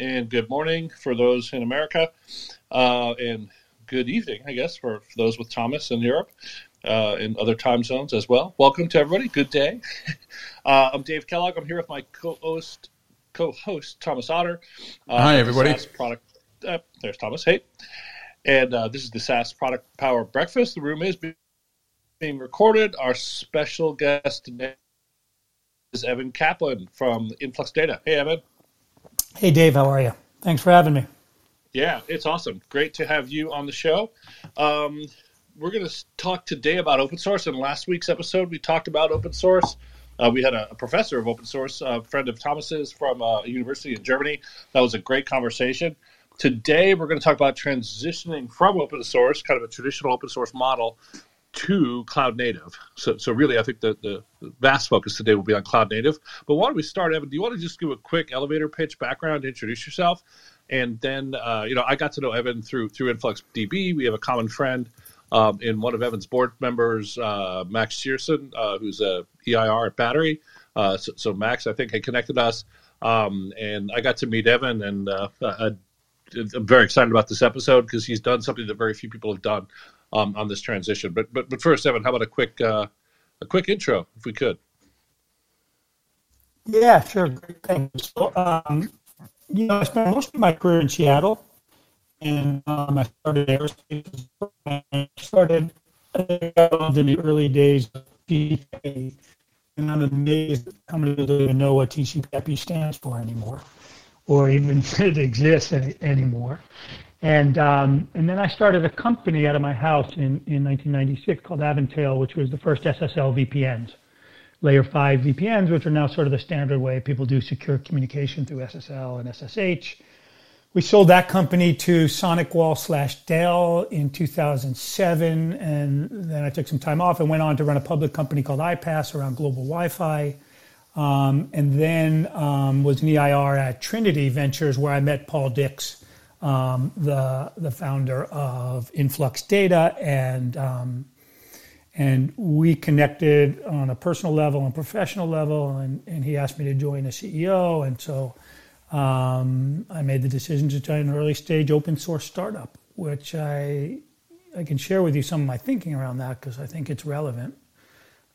and good morning for those in America, uh, and good evening, I guess, for, for those with Thomas in Europe uh, in other time zones as well. Welcome to everybody. Good day. Uh, I'm Dave Kellogg. I'm here with my co-host, co-host Thomas Otter. Uh, Hi, everybody. product. Uh, there's Thomas. Hey, and uh, this is the SaaS Product Power Breakfast. The room is being recorded. Our special guest today is Evan Kaplan from Influx Data. Hey, Evan. Hey, Dave. How are you? Thanks for having me. Yeah, it's awesome. Great to have you on the show. Um, we're going to talk today about open source. In last week's episode, we talked about open source. Uh, we had a, a, professor of open source, a friend of Thomas's from uh, a university in Germany. That was a great conversation. Today, we're going to talk about transitioning from open source, kind of a traditional open source model, to cloud native. So, so really, I think the, the, vast focus today will be on cloud native. But why don't we start, Evan? Do you want to just give a quick elevator pitch background, introduce yourself, and then uh, you know I got to know Evan through through InfluxDB. We have a common friend um, in one of Evan's board members, uh, Max Schireson, uh, who's a EIR at Battery. Uh, so, so, Max, I think, had connected us, um, and I got to meet Evan, and uh, I, I'm very excited about this episode because he's done something that very few people have done um, on this transition. But but but first, Evan, how about a quick uh, a quick intro, if we could? Yeah, sure. Great. So, um, you know, I spent most of my career in Seattle and um, I started aerospace. Started in the early days of TCP, and I'm amazed how many people don't even know what TCP stands for anymore, or even if it exists any, anymore. And um, and then I started a company out of my house in, in 1996 called Aventail, which was the first SSL VPNs, layer five VPNs, which are now sort of the standard way people do secure communication through SSL and SSH we sold that company to SonicWall slash Dell in 2007, and then I took some time off and went on to run a public company called iPass around global Wi-Fi, um, and then um, was an EIR at Trinity Ventures where I met Paul Dix, um, the the founder of Influx Data, and um, and we connected on a personal level and professional level, and, and he asked me to join as CEO, and so. Um, I made the decision to join an early stage open source startup, which I I can share with you some of my thinking around that because I think it's relevant.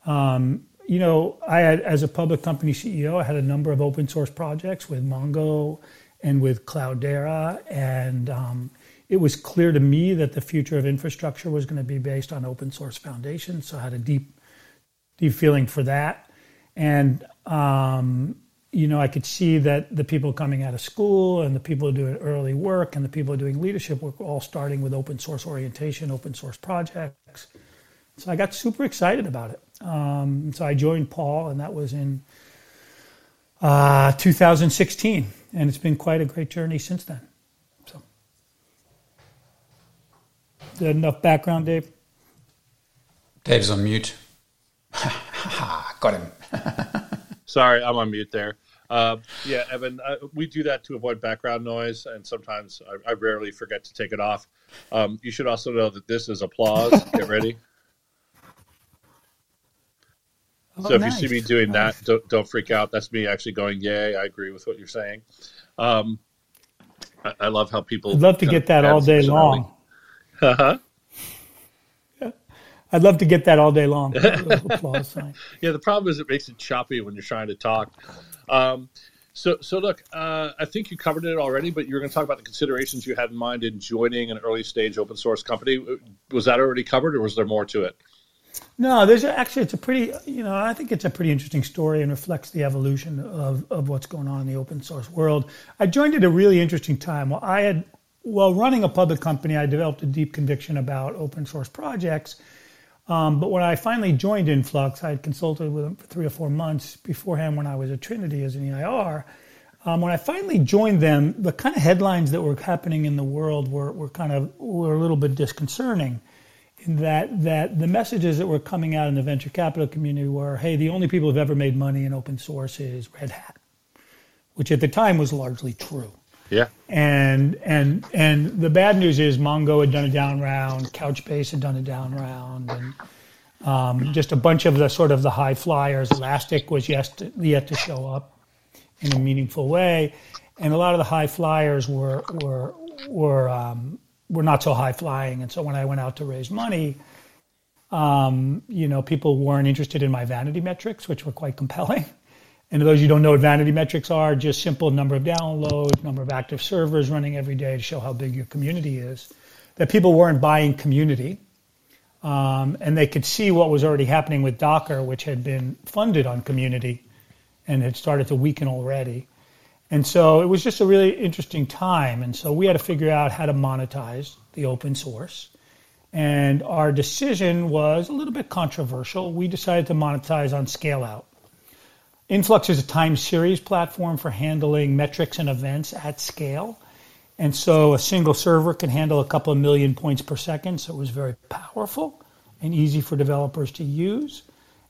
Um, you know, I had as a public company CEO, I had a number of open source projects with Mongo and with Cloudera, and um, it was clear to me that the future of infrastructure was going to be based on open source foundations. So I had a deep, deep feeling for that, and um, you know, I could see that the people coming out of school and the people doing early work and the people doing leadership work were all starting with open source orientation, open source projects. So I got super excited about it. Um, so I joined Paul, and that was in uh, 2016, and it's been quite a great journey since then. So, is that enough background, Dave? Dave's on mute. Got him. Sorry, I'm on mute there. Uh, yeah, Evan, uh, we do that to avoid background noise, and sometimes I, I rarely forget to take it off. Um, you should also know that this is applause. Get ready. Oh, so if nice. you see me doing that, don't, don't, freak out. That's me actually going, "Yay!" I agree with what you're saying. Um, I, I, love how people. I'd love to get that all day long. Uh huh. I'd love to get that all day long. applause sign. Yeah, the problem is it makes it choppy when you're trying to talk. Um, so, so look, uh, I think you covered it already, but you're going to talk about the considerations you had in mind in joining an early stage open source company. Was that already covered, or was there more to it? No, there's actually it's a pretty you know I think it's a pretty interesting story and reflects the evolution of of what's going on in the open source world. I joined at a really interesting time. Well, I had while running a public company, I developed a deep conviction about open source projects um, but when I finally joined Influx, I had consulted with them for three or four months beforehand when I was at Trinity as an EIR. Um, when I finally joined them, the kind of headlines that were happening in the world were, were kind of were a little bit disconcerting. That that the messages that were coming out in the venture capital community were, "Hey, the only people who've ever made money in open source is Red Hat," which at the time was largely true. Yeah. And and and the bad news is Mongo had done a down round, Couchbase had done a down round, and um, just a bunch of the sort of the high flyers. Elastic was yet to, yet to show up in a meaningful way, and a lot of the high flyers were were were um, were not so high flying. And so when I went out to raise money, um, you know, people weren't interested in my vanity metrics, which were quite compelling. And those you don't know what vanity metrics are, just simple number of downloads, number of active servers running every day to show how big your community is. That people weren't buying community. Um, and they could see what was already happening with Docker, which had been funded on community and had started to weaken already. And so it was just a really interesting time. And so we had to figure out how to monetize the open source. And our decision was a little bit controversial. We decided to monetize on scale out. Influx is a time series platform for handling metrics and events at scale. And so a single server can handle a couple of million points per second. So it was very powerful and easy for developers to use.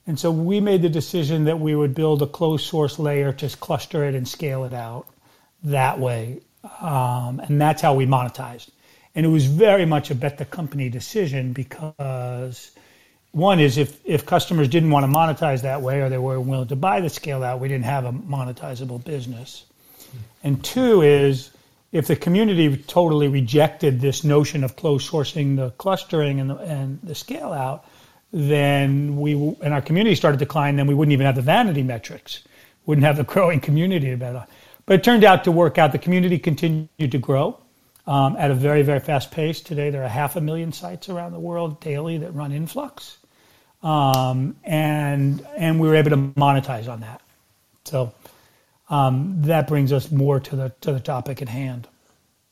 And so we made the decision that we would build a closed source layer to cluster it and scale it out that way. Um, and that's how we monetized. And it was very much a bet the company decision because one is if, if customers didn't want to monetize that way or they weren't willing to buy the scale out, we didn't have a monetizable business. And two is if the community totally rejected this notion of closed sourcing the clustering and the, and the scale out, then we and our community started to decline, then we wouldn't even have the vanity metrics, wouldn't have the growing community But it turned out to work out. The community continued to grow um, at a very, very fast pace. Today, there are half a million sites around the world daily that run Influx, um, and and we were able to monetize on that. So um, that brings us more to the to the topic at hand.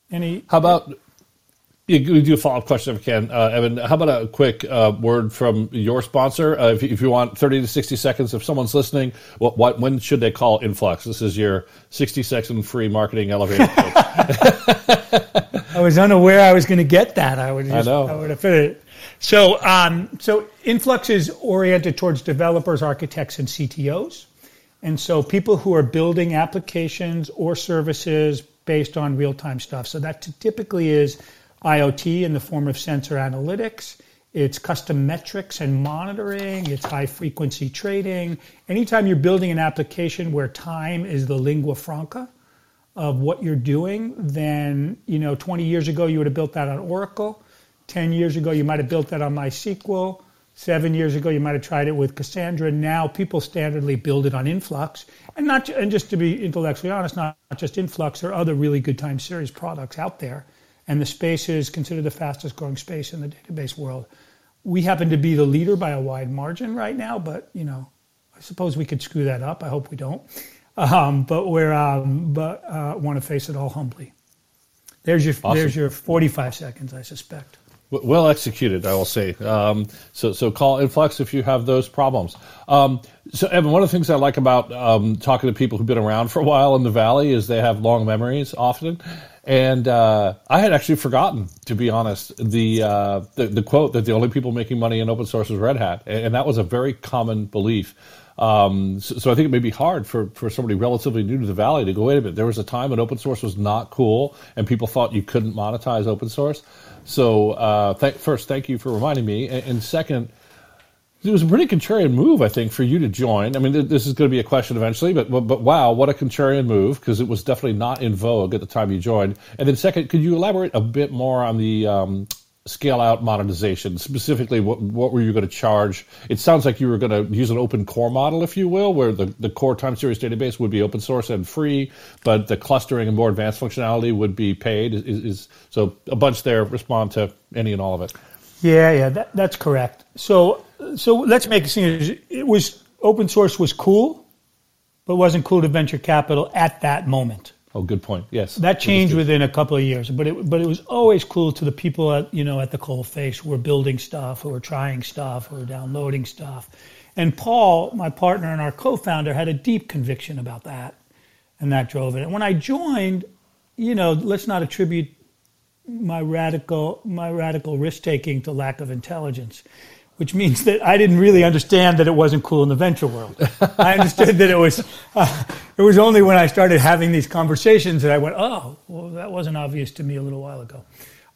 Any? How about you do a follow up question if we can, uh, Evan. How about a quick uh, word from your sponsor? Uh, if, if, you want 30 to 60 seconds, if someone's listening, what, what when should they call Influx? This is your 60 second free marketing elevator. I was unaware I was going to get that. I would just, I, I would have fit it. So, um, so Influx is oriented towards developers, architects, and CTOs. And so people who are building applications or services based on real time stuff. So that typically is IoT in the form of sensor analytics. It's custom metrics and monitoring. It's high frequency trading. Anytime you're building an application where time is the lingua franca of what you're doing, then, you know, 20 years ago, you would have built that on Oracle. 10 years ago, you might have built that on MySQL. Seven years ago, you might have tried it with Cassandra. Now, people standardly build it on Influx, and not and just to be intellectually honest, not, not just Influx. There are other really good time series products out there and the space is considered the fastest growing space in the database world. We happen to be the leader by a wide margin right now, but you know, I suppose we could screw that up. I hope we don't. Um, but we're um, but uh, want to face it all humbly. There's your awesome. there's your 45 seconds, I suspect. Well executed, I will say. Um, so, so call Influx if you have those problems. Um, so, Evan, one of the things I like about um, talking to people who've been around for a while in the Valley is they have long memories often. And uh, I had actually forgotten, to be honest, the, uh, the, the quote that the only people making money in open source is Red Hat, and, that was a very common belief. Um, so, so, I think it may be hard for, for somebody relatively new to the valley to go, wait a minute, there was a time when open source was not cool and people thought you couldn't monetize open source. So uh, th- first, thank you for reminding me. And, and, second, it was a pretty contrarian move, I think, for you to join. I mean, th- this is going to be a question eventually, but, but, but wow, what a contrarian move because it was definitely not in vogue at the time you joined. And then second, could you elaborate a bit more on the um, scale out monetization? Specifically, what, what were you going to charge? It sounds like you were going to use an open core model, if you will, where the, the core time series database would be open source and free, but the clustering and more advanced functionality would be paid. Is, is so a bunch there. Respond to any and all of it. Yeah, yeah, that, that's correct. So, so let's make a seem it was open source was cool, but wasn't cool to venture capital at that moment. Oh, good point. Yes, that changed within a couple of years, but it but it was always cool to the people at you know at the coal face who were building stuff, who were trying stuff, who were downloading stuff. And Paul, my partner and our co-founder, had a deep conviction about that, and that drove it. And when I joined, you know, let's not attribute my radical my radical risk taking to lack of intelligence which means that I didn't really understand that it wasn't cool in the venture world. I understood that it was. Uh, it was only when I started having these conversations that I went, "Oh, well, that wasn't obvious to me a little while ago,"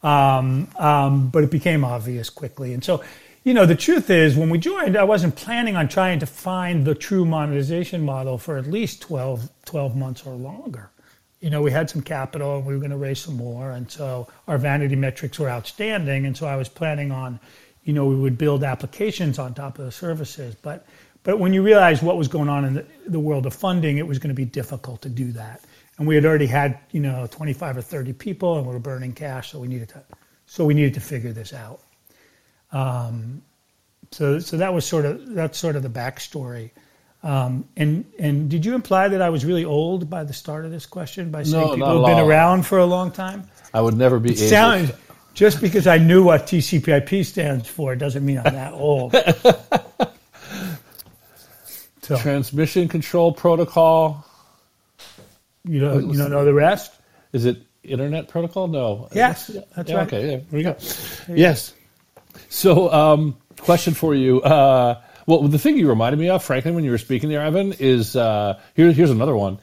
um, um, but it became obvious quickly. And so, you know, the truth is, when we joined, I wasn't planning on trying to find the true monetization model for at least 12, 12 months or longer. You know, we had some capital and we were going to raise some more. And so our vanity metrics were outstanding. And so I was planning on, you know, we would build applications on top of the services. But, but when you realize what was going on in the, the world of funding, it was going to be difficult to do that. And we had already had, you know, 25 or 30 people and we were burning cash. So we needed to, so we needed to figure this out. Um, so, so that was sort of, that's sort of the backstory. Um, and and did you imply that I was really old by the start of this question by saying No, people have been around for a long time? I would never be. Sound, just because I knew what TCP/IP stands for doesn't mean I'm that old. so Transmission control protocol. you don't you don't know the rest? Is it internet protocol? No. Yes, that's Yeah, right. Okay, yeah, there we go. Yes. So, um, question for you. Uh, well, the thing you reminded me of, frankly, when you were speaking there, Evan, is uh, here, here's another one.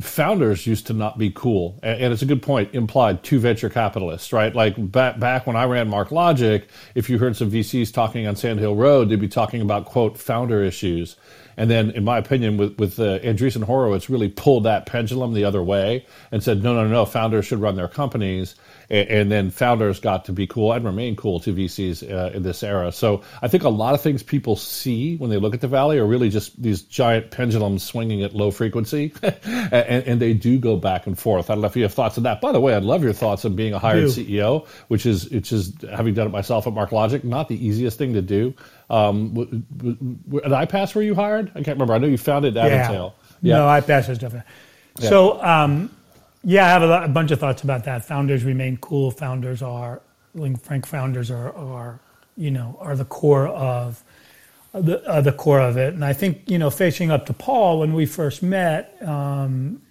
Founders used to not be cool, and, and it's a good point. Implied to venture capitalists, right? Like back back when I ran MarkLogic, if you heard some VCs talking on Sand Hill Road, they'd be talking about quote founder issues. And then, in my opinion, with with uh, Andreessen Horowitz, really pulled that pendulum the other way and said, no, no, no, founders should run their companies. And, and then founders got to be cool and remain cool to VCs uh, in this era. So I think a lot of things people see when they look at the valley are really just these giant pendulums swinging at low frequency, and, and they do go back and forth. I don't know if you have thoughts on that. By the way, I'd love your thoughts on being a hired CEO, which is which is having done it myself at MarkLogic, not the easiest thing to do. Um, w- w- w- at iPass, were you hired? I can't remember. I know you founded Aventail. No, iPass pass those stuff. So, um, yeah, I have a, lot, a bunch of thoughts about that. Founders remain cool. Founders are, Frank founders are, are, you know, are the core of the, uh, the core of it. And I think, you know, facing up to Paul when we first met, um,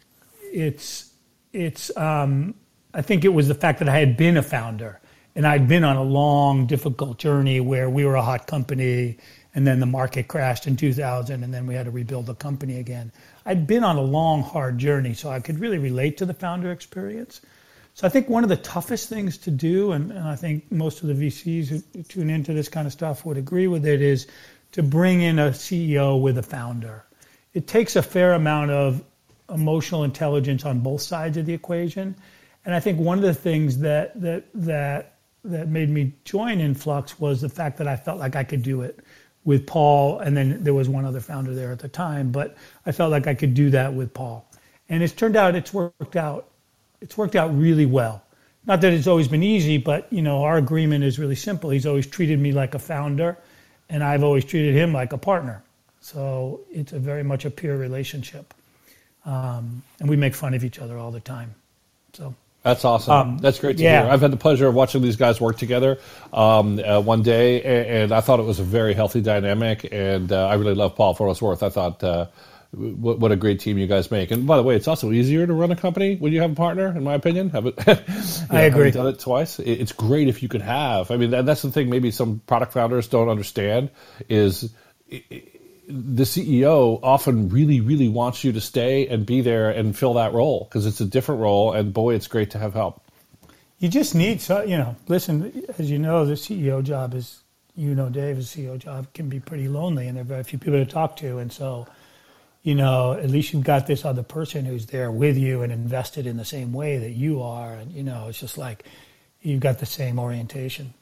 it's, it's, um, I think it was the fact that I had been a founder and I'd been on a long, difficult journey where we were a hot company and then the market crashed in 2000 and then we had to rebuild the company again. I'd been on a long, hard journey, so I could really relate to the founder experience. So I think one of the toughest things to do, and, and I think most of the VCs who, tune into this kind of stuff would agree with it, is to bring in a CEO with a founder. It takes a fair amount of emotional intelligence on both sides of the equation. And I think one of the things that that that that made me join Influx was the fact that I felt like I could do it with Paul, and then there was one other founder there at the time, but I felt like I could do that with Paul. And it's turned out it's worked out. It's worked out really well. Not that it's always been easy, but you know our agreement is really simple. He's always treated me like a founder, and I've always treated him like a partner. So it's a very much a peer relationship, um, and we make fun of each other all the time. So. That's awesome. Um, That's great to yeah. hear. I've had the pleasure of watching these guys work together um, uh, one day, and, and I thought it was a very healthy dynamic. And uh, I really love Paul for it's worth. I thought, uh, what, what a great team you guys make. And by the way, it's also easier to run a company when you have a partner, in my opinion. Have it, I agree. Having done it twice. It- It's great if you could have. I mean, that, that's the thing. Maybe some product founders don't understand is the CEO often really, really wants you to stay and be there and fill that role because it's a different role. And boy, it's great to have help. You just need, so you know, listen, as you know, the CEO job is, you know, Dave, the CEO job can be pretty lonely and there are very few people to talk to. And so, you know, at least you've got this other person who's there with you and invested in the same way that you are. And, you know, it's just like you've got the same orientation.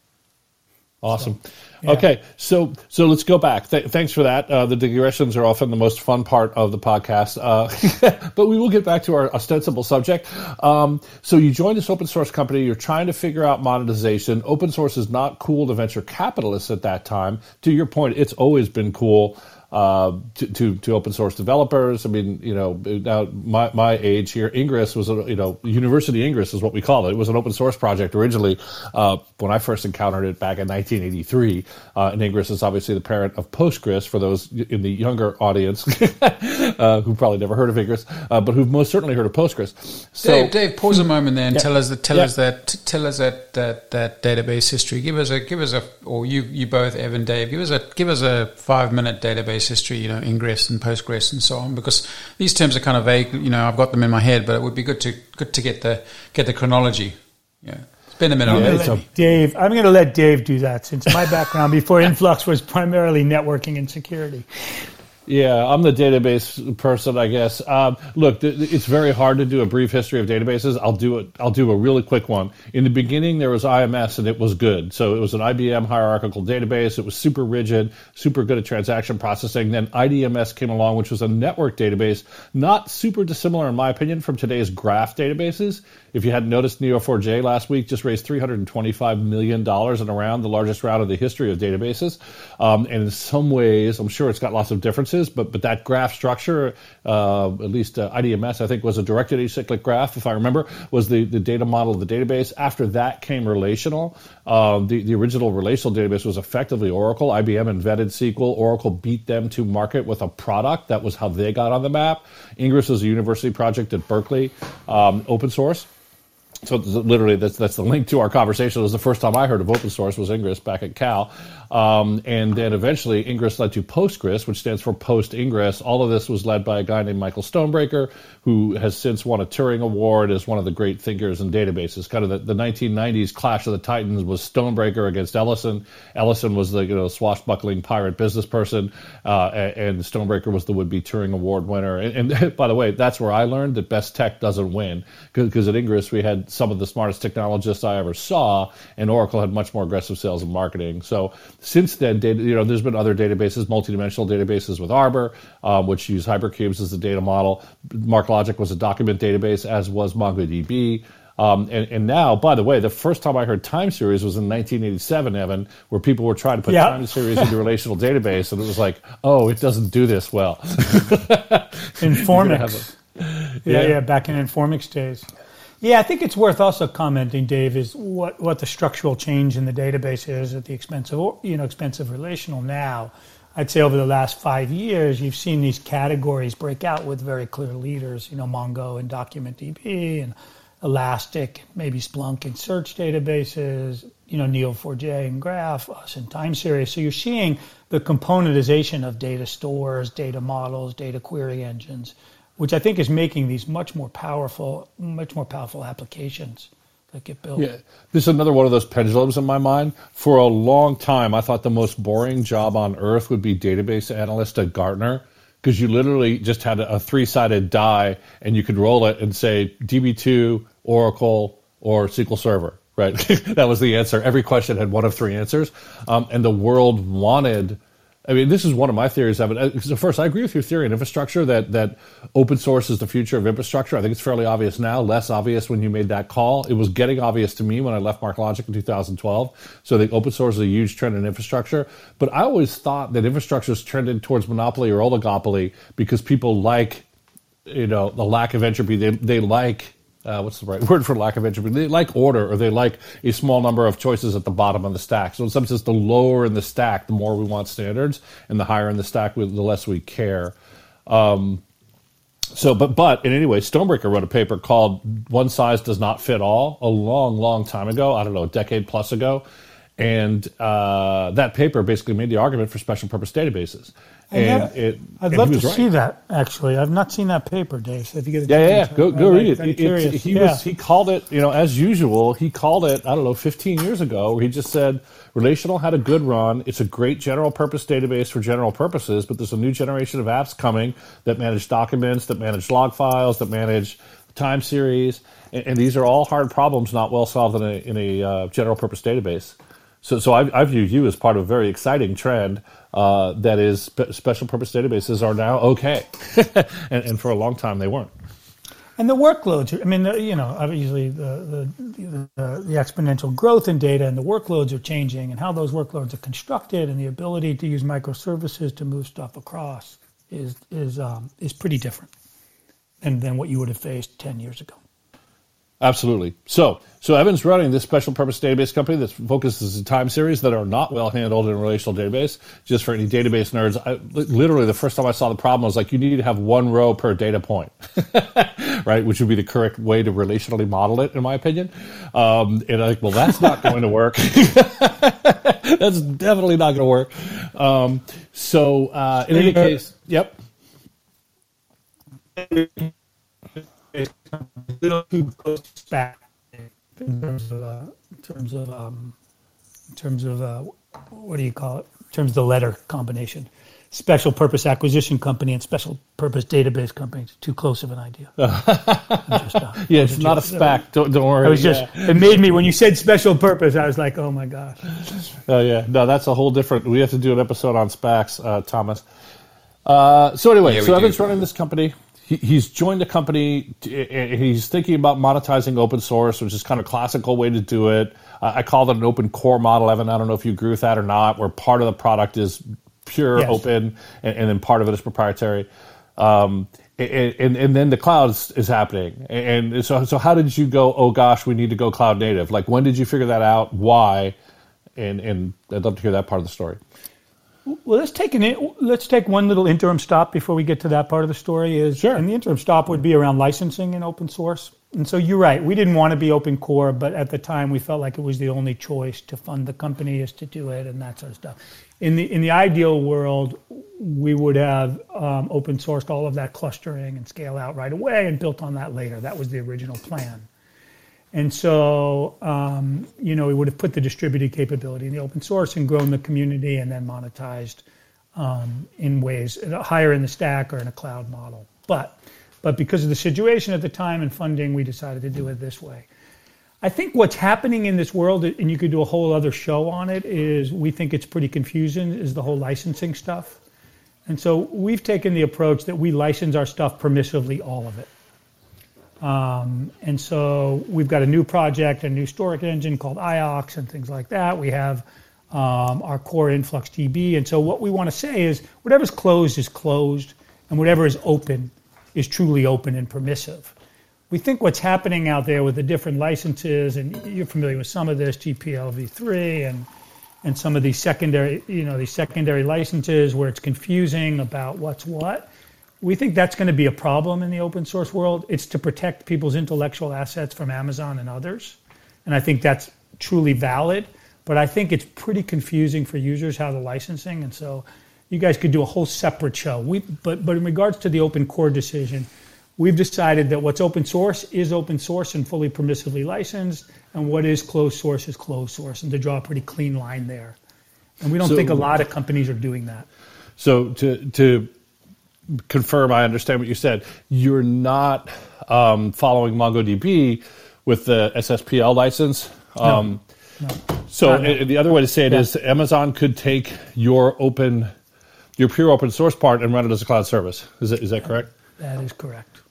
Awesome. yeah. Okay, so so let's go back. Th- thanks for that. Uh, the digressions are often the most fun part of the podcast, uh, but we will get back to our ostensible subject. Um, so you joined this open source company. You're trying to figure out monetization. Open source is not cool to venture capitalists at that time. To your point, it's always been cool. Uh, to, to to open source developers. I mean, you know, now my my age here, Ingres was a you know University Ingres is what we call it. It was an open source project originally uh, when I first encountered it back in 1983. Uh, and Ingres is obviously the parent of Postgres for those in the younger audience uh, who probably never heard of Ingres, uh, but who've most certainly heard of Postgres. So Dave, Dave, pause a moment there and Yeah. tell us that tell Yeah. us that tell us that, that that database history. Give us a give us a or you you both Evan Dave give us a give us a five minute database history. You know Ingres and postgres and so on because these terms are kind of vague. You know I've got them in my head, but it would be good to good to get the get the chronology. Yeah, spend a minute I'm on Yeah, it. it's let a- Dave, I'm going to let Dave do that since my background before Influx was primarily networking and security. Yeah, I'm the database person, I guess. Um, look, th- it's very hard to do a brief history of databases. I'll do it. I'll do a really quick one. In the beginning, there was IMS, and it was good. So it was an IBM hierarchical database. It was super rigid, super good at transaction processing. Then IDMS came along, which was a network database, not super dissimilar, in my opinion, from today's graph databases. If you hadn't noticed, Neo4j last week just raised $325 million in a round, the largest round of the history of databases. Um, and in some ways, I'm sure it's got lots of differences, but, but that graph structure, uh, at least uh, IDMS, I think, was a directed acyclic graph, if I remember, was the, the data model of the database. After that came relational. Um, the, the original relational database was effectively Oracle. IBM invented SQL. Oracle beat them to market with a product. That was how they got on the map. Ingres was a university project at Berkeley, um, open source so literally that's that's the link to our conversation. It was the first time I heard of open source was Ingres back at Cal, um, and then eventually Ingres led to Postgres, which stands for Post Ingres. All of this was led by a guy named Michael Stonebraker, who has since won a Turing Award as one of the great thinkers in databases. Kind of the, the 1990s clash of the titans was Stonebraker against Ellison. Ellison was the you know swashbuckling pirate business person, uh, and Stonebraker was the would-be Turing Award winner. And, and by the way, that's where I learned that best tech doesn't win because at Ingres we had some of the smartest technologists I ever saw, and Oracle had much more aggressive sales and marketing. So since then, data, you know, there's been other databases, multidimensional databases with Arbor, um, which use hypercubes as the data model. MarkLogic was a document database, as was MongoDB. Um, and, and, now, by the way, the first time I heard time series was in 1987, Evan, where people were trying to put yep. time series into a relational database, and it was like, oh, it doesn't do this well. Informix. yeah, yeah, yeah, back in Informix days. Yeah, I think it's worth also commenting, Dave, is what, what the structural change in the database is at the expense of you know expensive relational now. I'd say over the last five years, you've seen these categories break out with very clear leaders. You know, Mongo and DocumentDB and Elastic, maybe Splunk and search databases. You know, Neo4j and Graph, us and time series. So you're seeing the componentization of data stores, data models, data query engines which I think is making these much more powerful, much more powerful applications that get built. Yeah, this is another one of those pendulums in my mind. For a long time, I thought the most boring job on earth would be database analyst at Gartner because you literally just had a, three-sided die and you could roll it and say DB2, Oracle, or SQL Server. Right, that was the answer. Every question had one of three answers, um, and the world wanted I mean, this is one of my theories of it. Uh, so first, I agree with your theory in infrastructure that that open source is the future of infrastructure. I think it's fairly obvious now, less obvious when you made that call. It was getting obvious to me when I left MarkLogic in 2012. So I think open source is a huge trend in infrastructure. But I always thought that infrastructure is trending towards monopoly or oligopoly because people like, you know, the lack of entropy. They they like uh, what's the right word for lack of entropy? They like order, or they like a small number of choices at the bottom of the stack. So in some sense, the lower in the stack, the more we want standards, and the higher in the stack, the less we care. Um, so, but but in any way, Stonebraker wrote a paper called "One Size Does Not Fit All" a long, long time ago. I don't know, a decade plus ago, and uh, that paper basically made the argument for special purpose databases. And never, it, I'd love to right. see that. Actually, I've not seen that paper, Dave. So if you get a yeah, yeah, yeah. go go read it. it, he yeah. was he called it, you know, as usual. He called it. I don't know, 15 years ago, where he just said relational had a good run. It's a great general purpose database for general purposes, but there's a new generation of apps coming that manage documents, that manage log files, that manage time series, and, and these are all hard problems not well solved in a in a uh, general purpose database. So, so I, I, view you as part of a very exciting trend uh, that is spe- special purpose databases are now okay, and, and, for a long time they weren't. And the workloads, I mean, you know, obviously the, the, the, the exponential growth in data and the workloads are changing, and how those workloads are constructed, and the ability to use microservices to move stuff across is is um, is pretty different than, than what you would have faced ten years ago. Absolutely. So, so Evan's running this special purpose database company that focuses on time series that are not well handled in a relational database. Just for any database nerds, I, literally the first time I saw the problem, I was like, you need to have one row per data point, right? Which would be the correct way to relationally model it, in my opinion. Um, and I'm like, well, that's not going to work. that's definitely not going to work. Um, so, uh, in any case, yep little too close back in terms of uh, in terms of um, in terms of uh, what do you call it? In terms of the letter combination. special purpose acquisition company and special purpose database company. It's too close of an idea. just, uh, yeah, it's not a SPAC. Don't, don't worry. It was just yeah. it made me when you said special purpose. I was like, oh my gosh. Oh yeah, no, that's a whole different. We have to do an episode on SPACs, uh, Thomas. Uh, so anyway, yeah, so Evan's do. running this company. He, he's joined the company. He's thinking about monetizing open source, which is kind of classical way to do it. Uh, I call it an open core model, Evan. I don't know if you agree with that or not, where part of the product is pure yes. open, and, and, then part of it is proprietary. Um, and, and, and, then the cloud is, is, happening. And so, so how did you go? Oh gosh, we need to go cloud native. Like when did you figure that out? Why? And and I'd love to hear that part of the story. Well, let's take an let's take one little interim stop before we get to that part of the story. Is sure. And the interim stop would be around licensing and open source. And so you're right. We didn't want to be open core, but at the time we felt like it was the only choice to fund the company is to do it and that sort of stuff in the in the ideal world, we would have um, open sourced all of that clustering and scale out right away and built on that later. That was the original plan. And so, um, you know, we would have put the distributed capability in the open source and grown the community and then monetized um, in ways higher in the stack or in a cloud model. But, but because of the situation at the time and funding, we decided to do it this way. I think what's happening in this world, and you could do a whole other show on it, is we think it's pretty confusing, is the whole licensing stuff. And so we've taken the approach that we license our stuff permissively, all of it. Um, and so we've got a new project, a new storage engine called IOX and things like that. We have um, our core influx InfluxDB. And so what we want to say is whatever's closed is closed, and whatever is open is truly open and permissive we think what's happening out there with the different licenses, and you're familiar with some of this, GPLv3 and and some of these secondary, you know, these secondary licenses where it's confusing about what's what. We think that's going to be a problem in the open source world. It's to protect people's intellectual assets from Amazon and others. And I think that's truly valid. But I think it's pretty confusing for users how the licensing. And so you guys could do a whole separate show. We, but, but in regards to the open core decision, We've decided that what's open source is open source and fully permissively licensed, and what is closed source is closed source, and to draw a pretty clean line there. And we don't so, think a lot of companies are doing that. So to to confirm, I understand what you said. You're not um, following MongoDB with the SSPL license. Um, no, no, so the other way to say it yeah. is Amazon could take your open, your pure open source part and run it as a cloud service. Is that, is that correct? That is correct.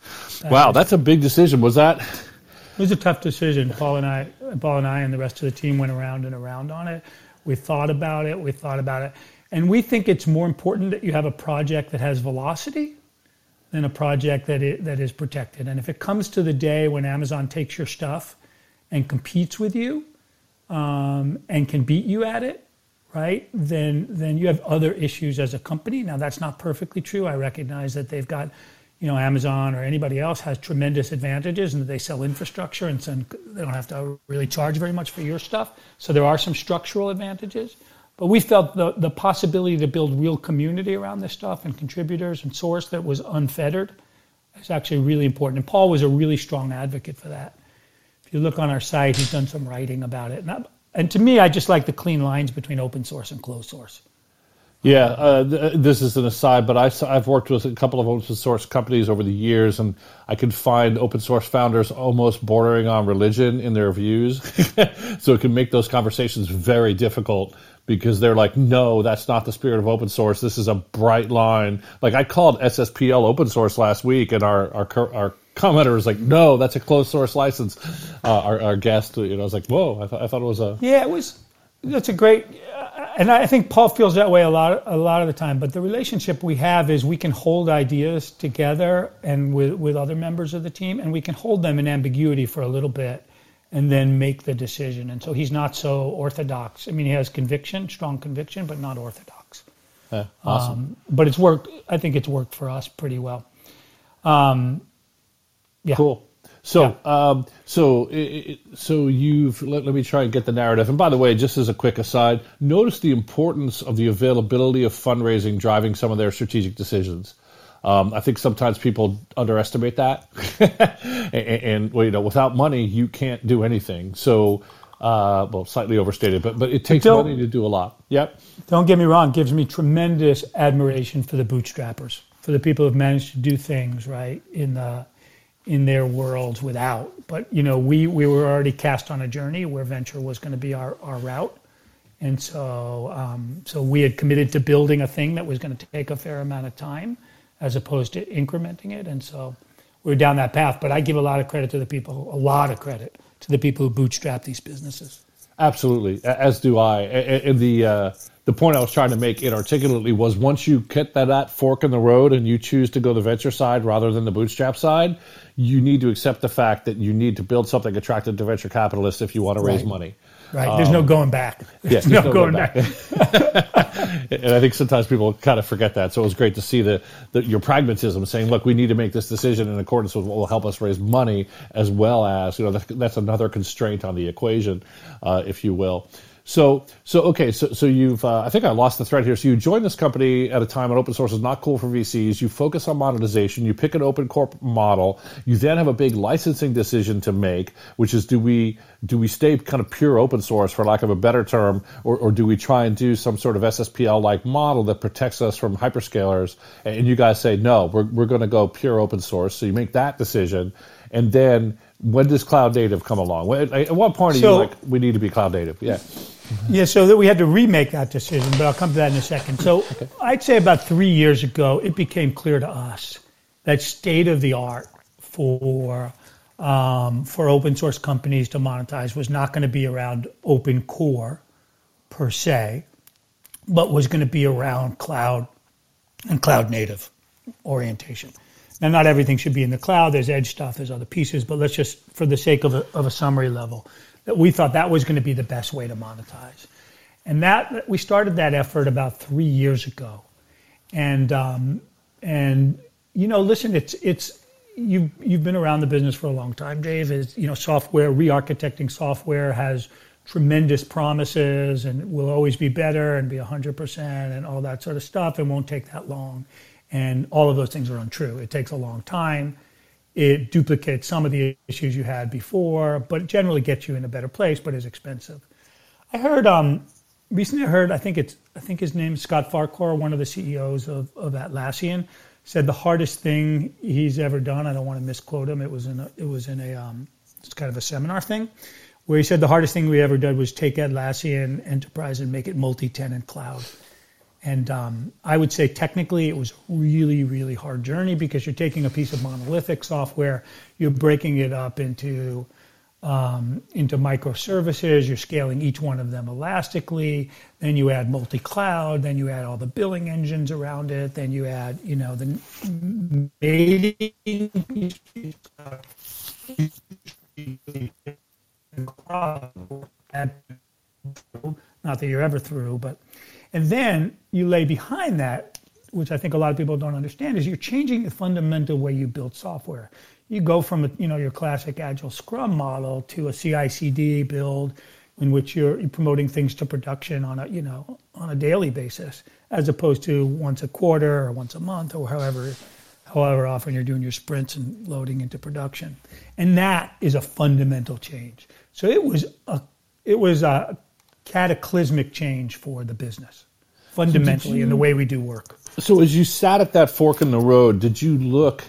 Wow, that's a big decision. Was that? It was a tough decision. Paul and I, Paul and I, and the rest of the team went around and around on it. We thought about it. We thought about it, and we think it's more important that you have a project that has velocity than a project that is, that is protected. And if it comes to the day when Amazon takes your stuff and competes with you um, and can beat you at it, right? Then then you have other issues as a company. Now that's not perfectly true. I recognize that they've got you know, Amazon or anybody else has tremendous advantages and they sell infrastructure and they don't have to really charge very much for your stuff. So there are some structural advantages. But we felt the, the possibility to build real community around this stuff and contributors and source that was unfettered is actually really important. And Paul was a really strong advocate for that. If you look on our site, he's done some writing about it. And, I, and to me, I just like the clean lines between open source and closed source. Yeah, uh, th- this is an aside, but I've, I've worked with a couple of open source companies over the years, and I can find open source founders almost bordering on religion in their views. so it can make those conversations very difficult because they're like, no, that's not the spirit of open source. This is a bright line. Like I called SSPL open source last week, and our our, our commenter was like, no, that's a closed source license. Uh, our, our guest, you know, I was like, whoa, I, th- I thought it was a. Yeah, it was that's a great, and I think Paul feels that way a lot, a lot of the time. But the relationship we have is we can hold ideas together and with with other members of the team, and we can hold them in ambiguity for a little bit, and then make the decision. And so he's not so orthodox. I mean, he has conviction, strong conviction, but not orthodox. Yeah, awesome. Um, but it's worked. I think it's worked for us pretty well. Um, yeah. Cool. So, yeah. um, so, it, so you've let, let, me try and get the narrative. And by the way, just as a quick aside, notice the importance of the availability of fundraising driving some of their strategic decisions. Um, I think sometimes people underestimate that, and, and well, you know, without money, you can't do anything. So, Uh, well, slightly overstated, but but it takes Don't- money to do a lot. Yep. Don't get me wrong, gives me tremendous admiration for the bootstrappers, for the people who've managed to do things right in the in their worlds without. But you know, we we were already cast on a journey where venture was going to be our, our route. And so um, so we had committed to building a thing that was going to take a fair amount of time as opposed to incrementing it. And so we we're down that path. But I give a lot of credit to the people, a lot of credit to the people who bootstrap these businesses. Absolutely, as do I. And the uh, the point I was trying to make inarticulately was once you get that, that fork in the road and you choose to go the venture side rather than the bootstrap side, you need to accept the fact that you need to build something attractive to venture capitalists if you want to raise Right. money. Right? There's no going back. Yes, There's no, there's going back. and I think sometimes people kind of forget that. So it was great to see the, the your pragmatism, saying, "Look, we need to make this decision in accordance with what will help us raise money, as well as you know that, that's another constraint on the equation, uh, if you will." So, so okay, so so you've uh, I think I lost the thread here. So you joined this company at a time when open source is not cool for VCs. You focus on monetization. You pick an open core model. You then have a big licensing decision to make, which is do we do we stay kind of pure open source for lack of a better term, or, or do we try and do some sort of SSPL like model that protects us from hyperscalers? And you guys say no, we're we're going to go pure open source. So you make that decision, and then when does cloud native come along? At what point are So- you like we need to be cloud native? Yeah. Yeah, so that we had to remake that decision, but I'll come to that in a second. So I'd say about three years ago, it became clear to us that state of the art for um, for open source companies to monetize was not going to be around open core per se, but was going to be around cloud and cloud native orientation. Now, not everything should be in the cloud. There's edge stuff, there's other pieces, but let's just, for the sake of a, of a summary level, that we thought that was going to be the best way to monetize. And that we started that effort about three years ago. And um, and you know, listen, it's it's you've you've been around the business for a long time, Dave. Is you know, software re-architecting software has tremendous promises and will always be better and be 100% and all that sort of stuff and won't take that long. And all of those things are untrue. It takes a long time. It duplicates some of the issues you had before, but it generally gets you in a better place, but is expensive. I heard um, recently. I heard I think it's I think his name is Scott Farquhar, one of the CEOs of, of Atlassian, said the hardest thing he's ever done. I don't want to misquote him. It was in a, it was in a um, it's kind of a seminar thing where he said the hardest thing we ever did was take Atlassian Enterprise and make it multi-tenant cloud. And um, I would say technically it was really, really hard journey because you're taking a piece of monolithic software, you're breaking it up into um, into microservices, you're scaling each one of them elastically. Then you add multi-cloud, then you add all the billing engines around it, then you add, you know, the not that you're ever through, but and then you lay behind that, which I think a lot of people don't understand, is you're changing the fundamental way you build software. You go from a, you know your classic agile Scrum model to a CI/CD build, in which you're, promoting things to production on a you know on a daily basis, as opposed to once a quarter or once a month or however however often you're doing your sprints and loading into production. And that is a fundamental change. So it was a it was a cataclysmic change for the business, fundamentally in the way we do work. So as you sat at that fork in the road, did you look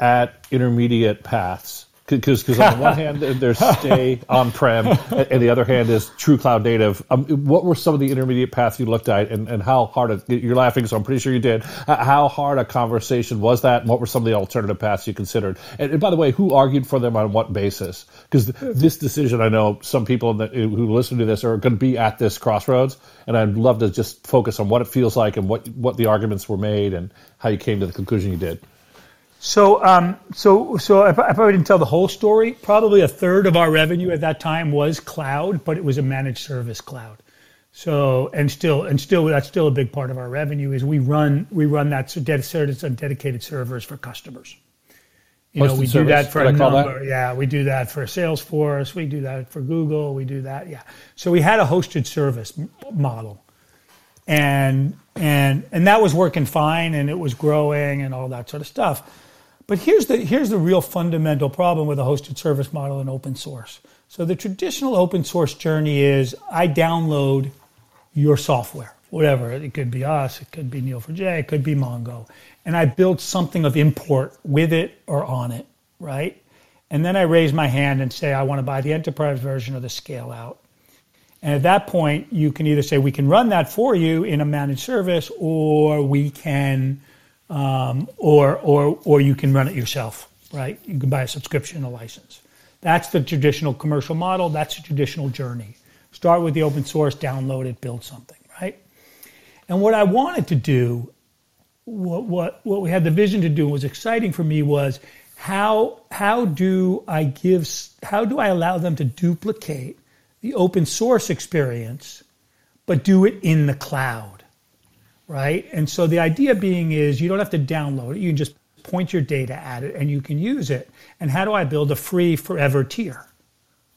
at intermediate paths? Because because on the one hand there's stay on prem, and the other hand is true cloud native. Um, what were some of the intermediate paths you looked at, and, and how hard? A, you're laughing, so I'm pretty sure you did. Uh, How hard a conversation was that? And what were some of the alternative paths you considered? And, and by the way, who argued for them on what basis? Because this decision, I know some people that, who listen to this are going to be at this crossroads, and I'd love to just focus on what it feels like and what what the arguments were made and how you came to the conclusion you did. So, um, so, so I, I probably didn't tell the whole story. Probably a third of our revenue at that time was cloud, but it was a managed service cloud. So, and still, and still, that's still a big part of our revenue is we run we run that so ded- service on dedicated servers for customers. You know, Hosted we do service, that for did a I call that? number. Yeah, we do that for Salesforce. We do that for Google. We do that. Yeah. So we had a hosted service model, and and and that was working fine, and it was growing, and all that sort of stuff. But here's the here's the real fundamental problem with a hosted service model and open source. So the traditional open source journey is I download your software, whatever. It could be us, it could be Neo4j, it could be Mongo. And I build something of import with it or on it, right? And then I raise my hand and say, I want to buy the enterprise version or the scale out. And at that point, you can either say, we can run that for you in a managed service, or we can, um, or, or, or you can run it yourself, right? You can buy a subscription, a license. That's the traditional commercial model. That's the traditional journey. Start with the open source, download it, build something, right? And what I wanted to do, what, what, what we had the vision to do was exciting for me was how, how do I give, how do I allow them to duplicate the open source experience, but do it in the cloud, right? And so the idea being is you don't have to download it. You can just point your data at it and you can use it. And how do I build a free forever tier,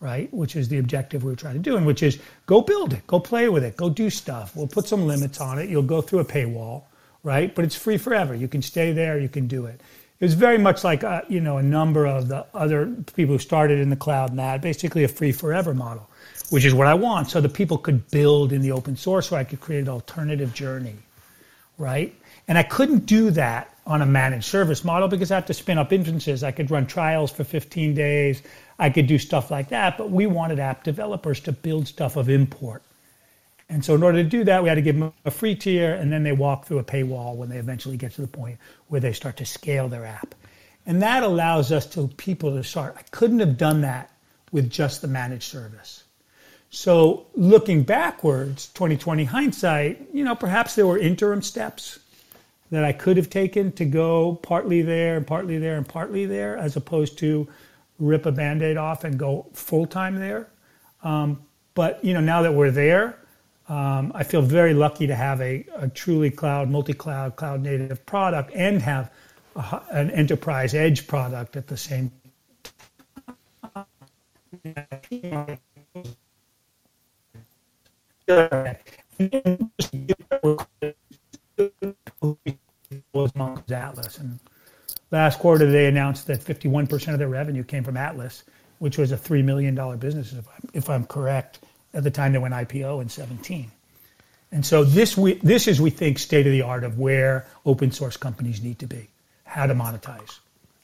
right? Which is the objective we are trying to do, and which is go build it, go play with it, go do stuff. We'll put some limits on it. You'll go through a paywall, right? But it's free forever. You can stay there. You can do it. It was very much like uh, you know a number of the other people who started in the cloud and that basically a free forever model which is what I want. So the people could build in the open source so I could create an alternative journey, right? And I couldn't do that on a managed service model because I have to spin up instances. I could run trials for 15 days. I could do stuff like that. But we wanted app developers to build stuff of import. And so in order to do that, we had to give them a free tier and then they walk through a paywall when they eventually get to the point where they start to scale their app. And that allows us to people to start. I couldn't have done that with just the managed service. So looking backwards, 2020 hindsight, you know, perhaps there were interim steps that I could have taken to go partly there and partly there and partly there, as opposed to rip a band-aid off and go full time there. Um, but you know, now that we're there, um, I feel very lucky to have a, a truly cloud, multi-cloud, cloud-native product, and have a, an enterprise edge product at the same time was Mongo's Atlas. And last quarter, they announced that 51% of their revenue came from Atlas, which was a $3 million business, if I'm, if I'm correct, at the time they went IPO in 17. And so this, we, this is, we think, state of the art of where open source companies need to be, how to monetize.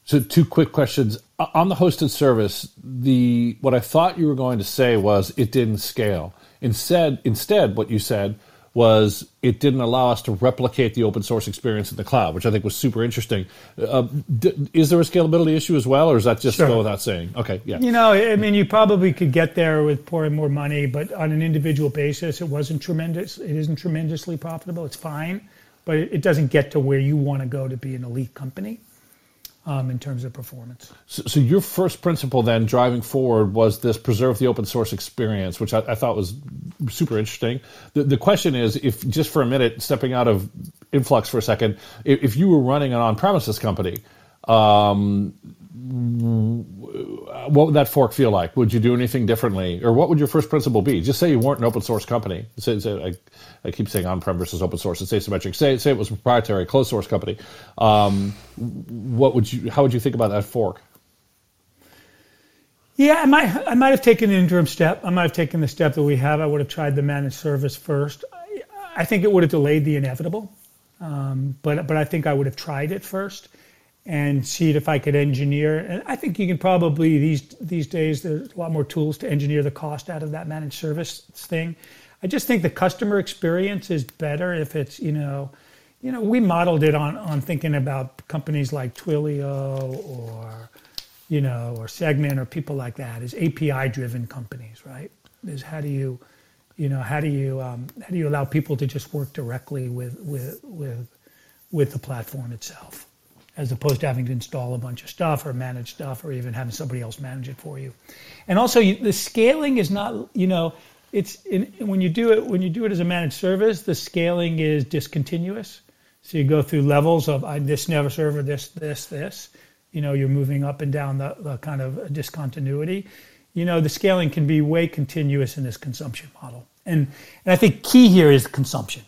So, two quick questions on the hosted service. The what I thought you were going to say was it didn't scale. Instead, instead, what you said was it didn't allow us to replicate the open source experience in the cloud, which I think was super interesting. Uh, d- is there a scalability issue as well, or is that just sure. go without saying? Okay, yeah. You know, I mean, you probably could get there with pouring more money, but on an individual basis, it wasn't tremendous. It isn't tremendously profitable. It's fine, but it doesn't get to where you want to go to be an elite company um, in terms of performance. So, so, your first principle then driving forward was this preserve the open source experience, which I, I thought was super interesting. The, the, question is, if just for a minute, stepping out of Influx for a second, if, if you were running an on-premises company, um, what would that fork feel like? Would you do anything differently, or what would your first principle be? Just say you weren't an open source company. Say, say I, I, keep saying on-prem versus open source. It's asymmetric. Say, say it was a proprietary, closed source company. Um, what would you? How would you think about that fork? Yeah, I might. I might have taken an interim step. I might have taken the step that we have. I would have tried the managed service first. I, I think it would have delayed the inevitable, um, but but I think I would have tried it first and see if I could engineer. And I think you can probably these these days there's a lot more tools to engineer the cost out of that managed service thing. I just think the customer experience is better if it's you know, you know we modeled it on on thinking about companies like Twilio or you know or Segment or people like that as API driven companies, right? Is how do you you know how do you um, how do you allow people to just work directly with with with with the platform itself? As opposed to having to install a bunch of stuff or manage stuff or even having somebody else manage it for you. And also, you, the scaling is not, you know, it's in, when you do it when you do it as a managed service, the scaling is discontinuous. So you go through levels of I, this never server, this, this, this. You know, you're moving up and down the, the kind of discontinuity. You know, the scaling can be way continuous in this consumption model. And, and I think key here is consumption.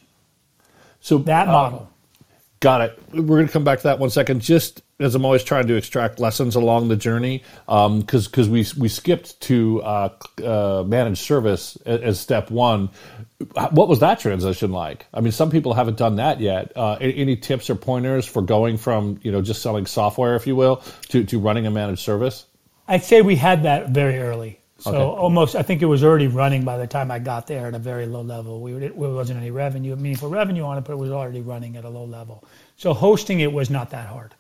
So that uh, model. Got it. We're going to come back to that one second. Just as I'm always trying to extract lessons along the journey, because um, because we we skipped to uh, uh, managed service as, as, step one. What was that transition like? I mean, some people haven't done that yet. Uh, any, tips or pointers for going from you know just selling software, if you will, to to running a managed service? I'd say we had that very early. So okay. almost, I think it was already running by the time I got there at a very low level. We there wasn't any revenue, meaningful revenue on it, but it was already running at a low level. So hosting it was not that hard.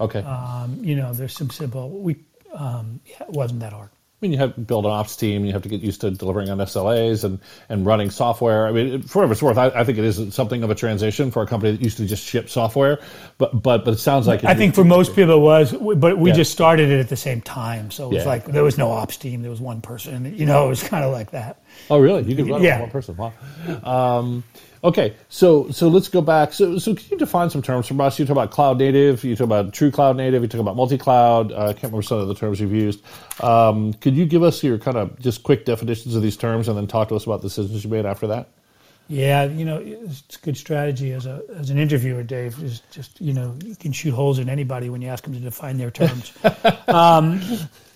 Okay. Um, you know, there's some simple. We um, it wasn't that hard. Mean, you have to build an ops team. You have to get used to delivering on SLAs and, and running software. I mean, for whatever it's worth, I, I think it is something of a transition for a company that used to just ship software. But but but it sounds like I think for most people it was, but we yeah. just started it at the same time. So it was yeah. like there was no ops team. There was one person. You know, it was kind of like that. Oh, really? You could run yeah. one person. Wow. Um, Okay, so so let's go back. So so can you define some terms for us? You talk about cloud native, you talk about true cloud native, you talk about multi cloud. Uh, I can't remember some of the terms you've used. Um, could you give us your kind of just quick definitions of these terms, and then talk to us about the decisions you made after that? Yeah, you know, it's a good strategy as a as an interviewer, Dave. Is just you know you can shoot holes in anybody when you ask them to define their terms. um,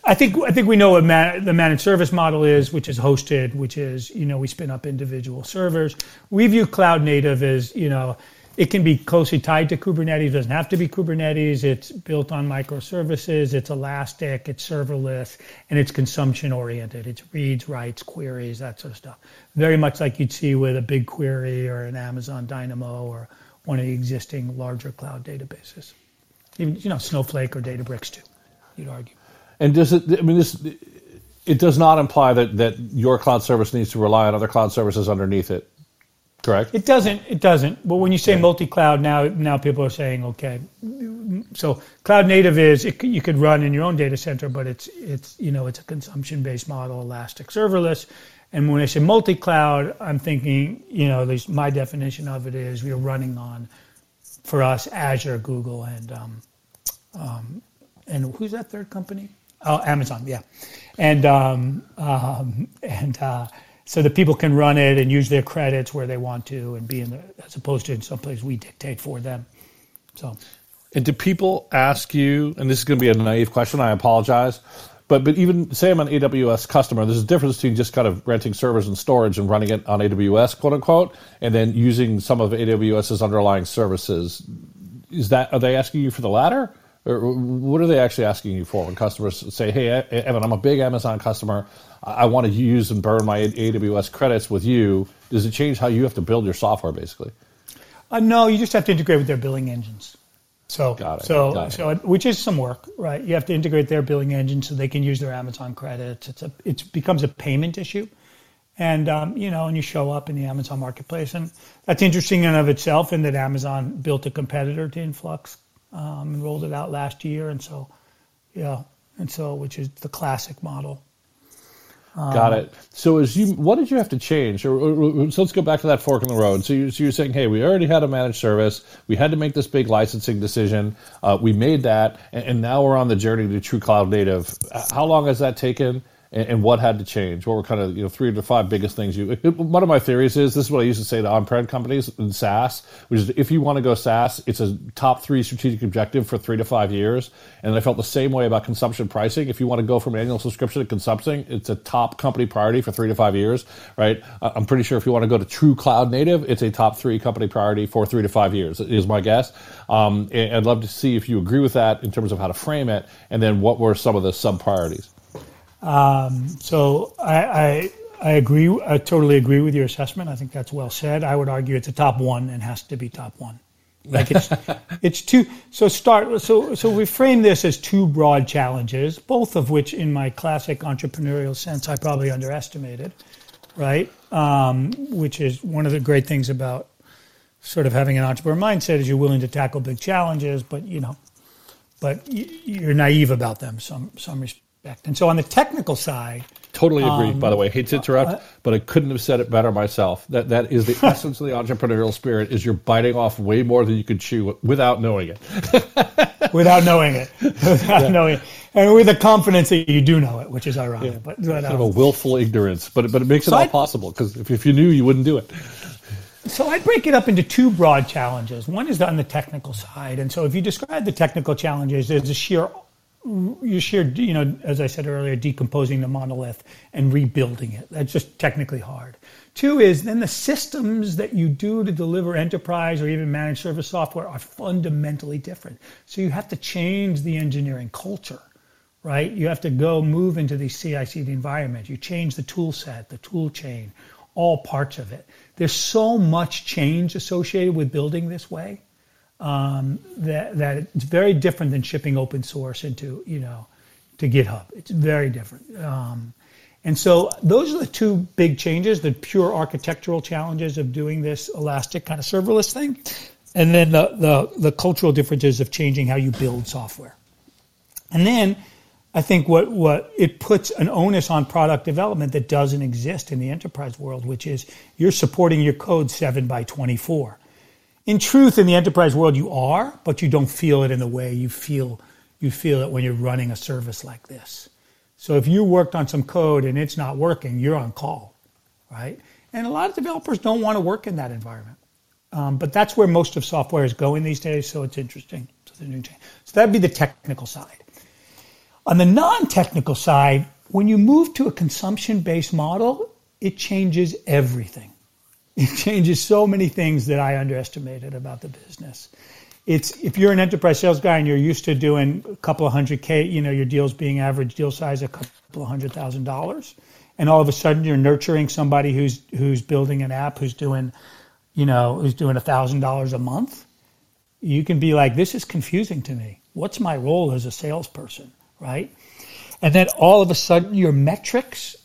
I think I think we know what man, the managed service model is, which is hosted, which is you know we spin up individual servers. We view cloud native as you know it can be closely tied to Kubernetes. It doesn't have to be Kubernetes. It's built on microservices. It's elastic. It's serverless, and it's consumption oriented. It's reads, writes, queries, that sort of stuff. Very much like you'd see with a BigQuery or an Amazon Dynamo or one of the existing larger cloud databases. Even you know Snowflake or Databricks too. You'd argue. And does it? I mean, this it does not imply that that your cloud service needs to rely on other cloud services underneath it. Correct. It doesn't. It doesn't. But when you say yeah. multi-cloud, now now people are saying, okay, so cloud native is it, you could run in your own data center, but it's it's you know it's a consumption-based model, elastic, serverless. And when I say multi-cloud, I'm thinking, you know, at least my definition of it is we're running on, for us, Azure, Google, and um, um, and who's that third company? Oh, Amazon, yeah, and um, um, and uh, so that people can run it and use their credits where they want to, and be in the, as opposed to in some place we dictate for them. So, and do people ask you? And this is going to be a naive question. I apologize. But, but even say I'm an AWS customer, there's a difference between just kind of renting servers and storage and running it on AWS, quote unquote, and then using some of AWS's underlying services. Is that are they asking you for the latter? Or what are they actually asking you for when customers say, "Hey, Evan, I'm a big Amazon customer. I want to use and burn my AWS credits with you." Does it change how you have to build your software, basically? Uh, no, you just have to integrate with their billing engines. So, Got it. so, so, it. which is some work, right? You have to integrate their billing engine so they can use their Amazon credits. It's a, it becomes a payment issue, and um, you know, and you show up in the Amazon marketplace, and that's interesting in and of itself. In that Amazon built a competitor to Influx um, and rolled it out last year. And so, yeah, and so which is the classic model. Um, Got it. So, as you, what did you have to change? Or, or, or, so let's go back to that fork in the road. So, you, so you're saying, hey, we already had a managed service. We had to make this big licensing decision. Uh, we made that, and, and, now we're on the journey to true cloud native. How long has that taken? And, and, what had to change? What were kind of you know three to five biggest things you? One of my theories is this is what I used to say to on-prem companies in SaaS, which is if you want to go SaaS, it's a top three strategic objective for three to five years. And I felt the same way about consumption pricing. If you want to go from annual subscription to consumption, it's a top company priority for three to five years, right? I'm pretty sure if you want to go to true cloud native, it's a top three company priority for three to five years. Is my guess. Um, I'd love to see if you agree with that in terms of how to frame it, and then what were some of the sub priorities. Um, so I, I, I agree. I totally agree with your assessment. I think that's well said. I would argue it's a top one and has to be top one. Like it's it's two. So start. So so we frame this as two broad challenges, both of which, in my classic entrepreneurial sense, I probably underestimated. Right, um, which is one of the great things about sort of having an entrepreneur mindset is you're willing to tackle big challenges, but you know, but you're naive about them some some and so on the technical side, totally agree. Um, by the way, hate to interrupt, uh, but I couldn't have said it better myself. That that is the essence of the entrepreneurial spirit: is you're biting off way more than you can chew without knowing it. without knowing it, without yeah. knowing it, and with the confidence that you do know it, which is ironic. Yeah. But, but kind of a willful ignorance, but but it makes it all I, possible because if if you knew, you wouldn't do it. so I break it up into two broad challenges. One is on the technical side, and so if you describe the technical challenges, there's a sheer, you sheer, you know, as I said earlier, decomposing the monolith and rebuilding it. That's just technically hard. Two is then the systems that you do to deliver enterprise or even managed service software are fundamentally different. So you have to change the engineering culture, right? You have to go move into these CI/CD environments. You change the tool set, the tool chain, all parts of it. There's so much change associated with building this way um, that that it's very different than shipping open source into you know to GitHub. It's very different. Um, and so those are the two big changes, the pure architectural challenges of doing this elastic kind of serverless thing, and then the, the, the cultural differences of changing how you build software. And then I think what, what it puts an onus on product development that doesn't exist in the enterprise world, which is you're supporting your code 7 by 24. In truth, in the enterprise world, you are, but you don't feel it in the way you feel you feel it when you're running a service like this. So if you worked on some code and it's not working, you're on call, right? And a lot of developers don't want to work in that environment. Um, but that's where most of software is going these days, so it's interesting. So, so that'd be the technical side. On the non-technical side, when you move to a consumption-based model, it changes everything. It changes so many things that I underestimated about the business it's if you're an enterprise sales guy and you're used to doing a couple of hundred K, you know, your deals being average deal size a couple of hundred thousand dollars, and all of a sudden you're nurturing somebody who's who's building an app who's doing, you know, who's doing a thousand dollars a month, you can be like, this is confusing to me. What's my role as a salesperson, right? And then all of a sudden your metrics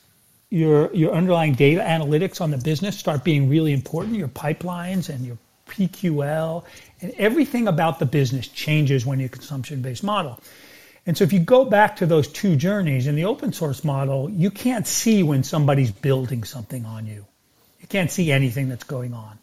your your underlying data analytics on the business start being really important. Your pipelines and your PQL, and everything about the business changes when you consumption based model. And so if you go back to those two journeys in the open source model, you can't see when somebody's building something on you. You can't see anything that's going on.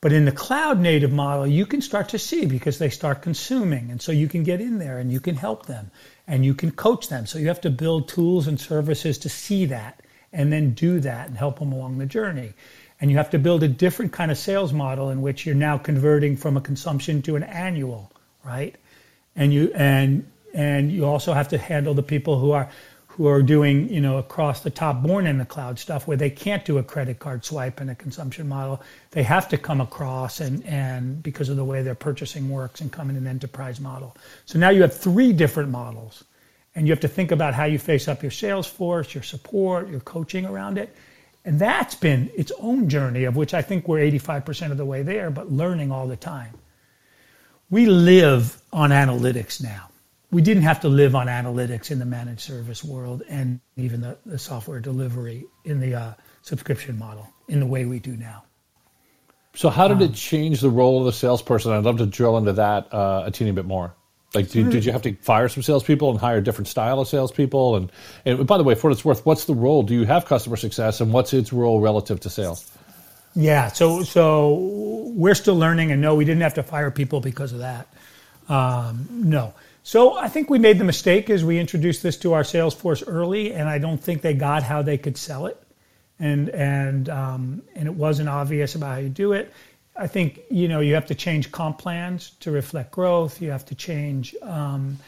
But in the cloud native model, you can start to see because they start consuming. And so you can get in there and you can help them and you can coach them. So you have to build tools and services to see that and then do that and help them along the journey. And you have to build a different kind of sales model in which you're now converting from a consumption to an annual, right? And you and and you also have to handle the people who are who are doing you know across the top born in the cloud stuff where they can't do a credit card swipe in a consumption model. They have to come across and and because of the way their purchasing works and come in an enterprise model. So now you have three different models and you have to think about how you face up your sales force your support your coaching around it and that's been its own journey, of which I think we're 85% of the way there, but learning all the time. We live on analytics now. We didn't have to live on analytics in the managed service world and even the, the software delivery in the uh, subscription model in the way we do now. So, how did um, it change the role of the salesperson? I'd love to drill into that uh, a teeny bit more. Like, did, did, you have to fire some salespeople and hire a different style of salespeople? And, and by the way, for what it's worth, what's the role? Do you have customer success, and what's its role relative to sales? Yeah, so so we're still learning, and no, we didn't have to fire people because of that. Um, no, so I think we made the mistake as we introduced this to our sales force early, and I don't think they got how they could sell it, and and um, and it wasn't obvious about how you do it. I think you know you have to change comp plans to reflect growth. You have to change um,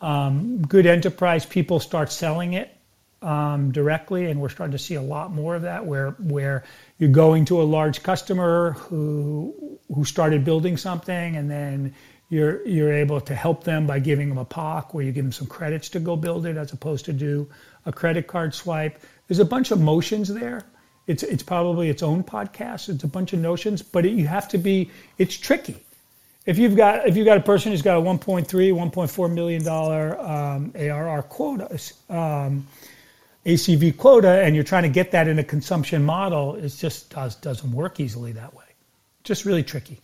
um, good enterprise people start selling it um, directly, and we're starting to see a lot more of that. Where where you're going to a large customer who who started building something, and then you're you're able to help them by giving them a POC, where you give them some credits to go build it, as opposed to do a credit card swipe. There's a bunch of motions there it's it's probably its own podcast. It's a bunch of notions, but it, you have to be. It's tricky. If you've got if you've got a person who's got a 1.3, 1.4 million dollar um, ARR quota, um, ACV quota, and you're trying to get that in a consumption model, it just does, doesn't work easily that way. Just really tricky.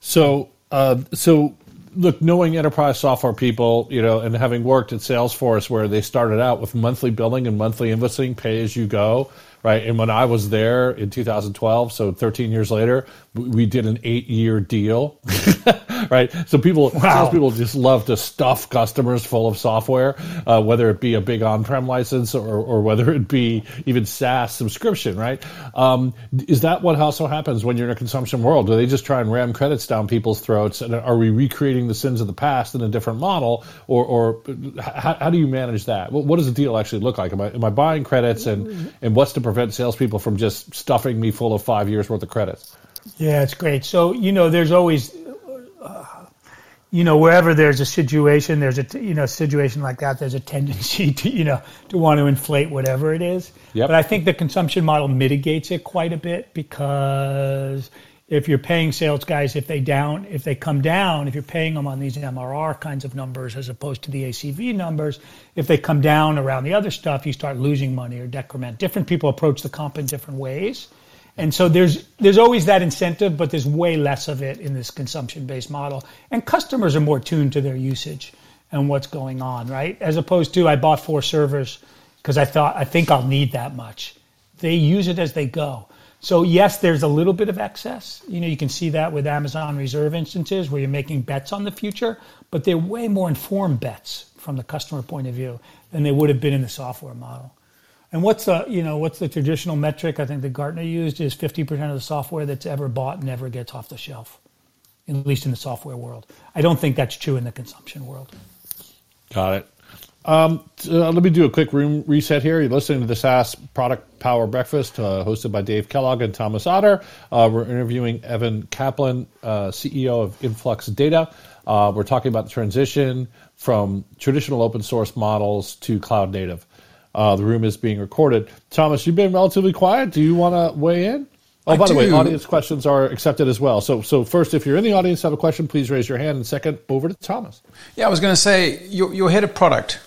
So, uh, so look, knowing enterprise software people, you know, and having worked at Salesforce where they started out with monthly billing and monthly invoicing, pay as you go, right? And when I was there in 2012, so 13 years later, we did an eight year deal, right? So people, wow. people just love to stuff customers full of software, uh, whether it be a big on prem license or, or whether it be even SaaS subscription, right? Um, is that what also happens when you're in a consumption world? Do they just try and ram credits down people's throats? And are we recreating the sins of the past in a different model? Or, or how, how do you manage that? What, what, does the deal actually look like? Am I, am I buying credits and, and what's to prevent salespeople from just stuffing me full of five years worth of credits? Yeah, it's great. So, you know, there's always, uh, you know, wherever there's a situation, there's a, you know, situation like that, there's a tendency to, you know, to want to inflate whatever it is. Yep. But I think the consumption model mitigates it quite a bit because if you're paying sales guys, if they down, if they come down, if you're paying them on these MRR kinds of numbers as opposed to the ACV numbers, if they come down around the other stuff, you start losing money or decrement. Different people approach the comp in different ways. And so there's there's always that incentive, but there's way less of it in this consumption-based model. And customers are more tuned to their usage and what's going on, right? As opposed to I bought four servers because I thought I think I'll need that much. They use it as they go. So yes, there's a little bit of excess. You know, you can see that with Amazon Reserve instances where you're making bets on the future, but they're way more informed bets from the customer point of view than they would have been in the software model. And what's the you know what's the traditional metric? I think that Gartner used is 50% of the software that's ever bought never gets off the shelf, at least in the software world. I don't think that's true in the consumption world. Got it. Um, uh, let me do a quick room reset here. You're listening to the SaaS Product Power Breakfast, uh, hosted by Dave Kellogg and Thomas Otter. Uh, we're interviewing Evan Kaplan, uh, CEO of Influx Data. Uh, we're talking about the transition from traditional open source models to cloud native. Uh, the room is being recorded. Thomas, you've been relatively quiet. Do you want to weigh in? Oh, I by do. the way, audience questions are accepted as well. So, so first, if you're in the audience, have a question, please raise your hand. And second, over to Thomas. Yeah, I was going to say, your, your head of product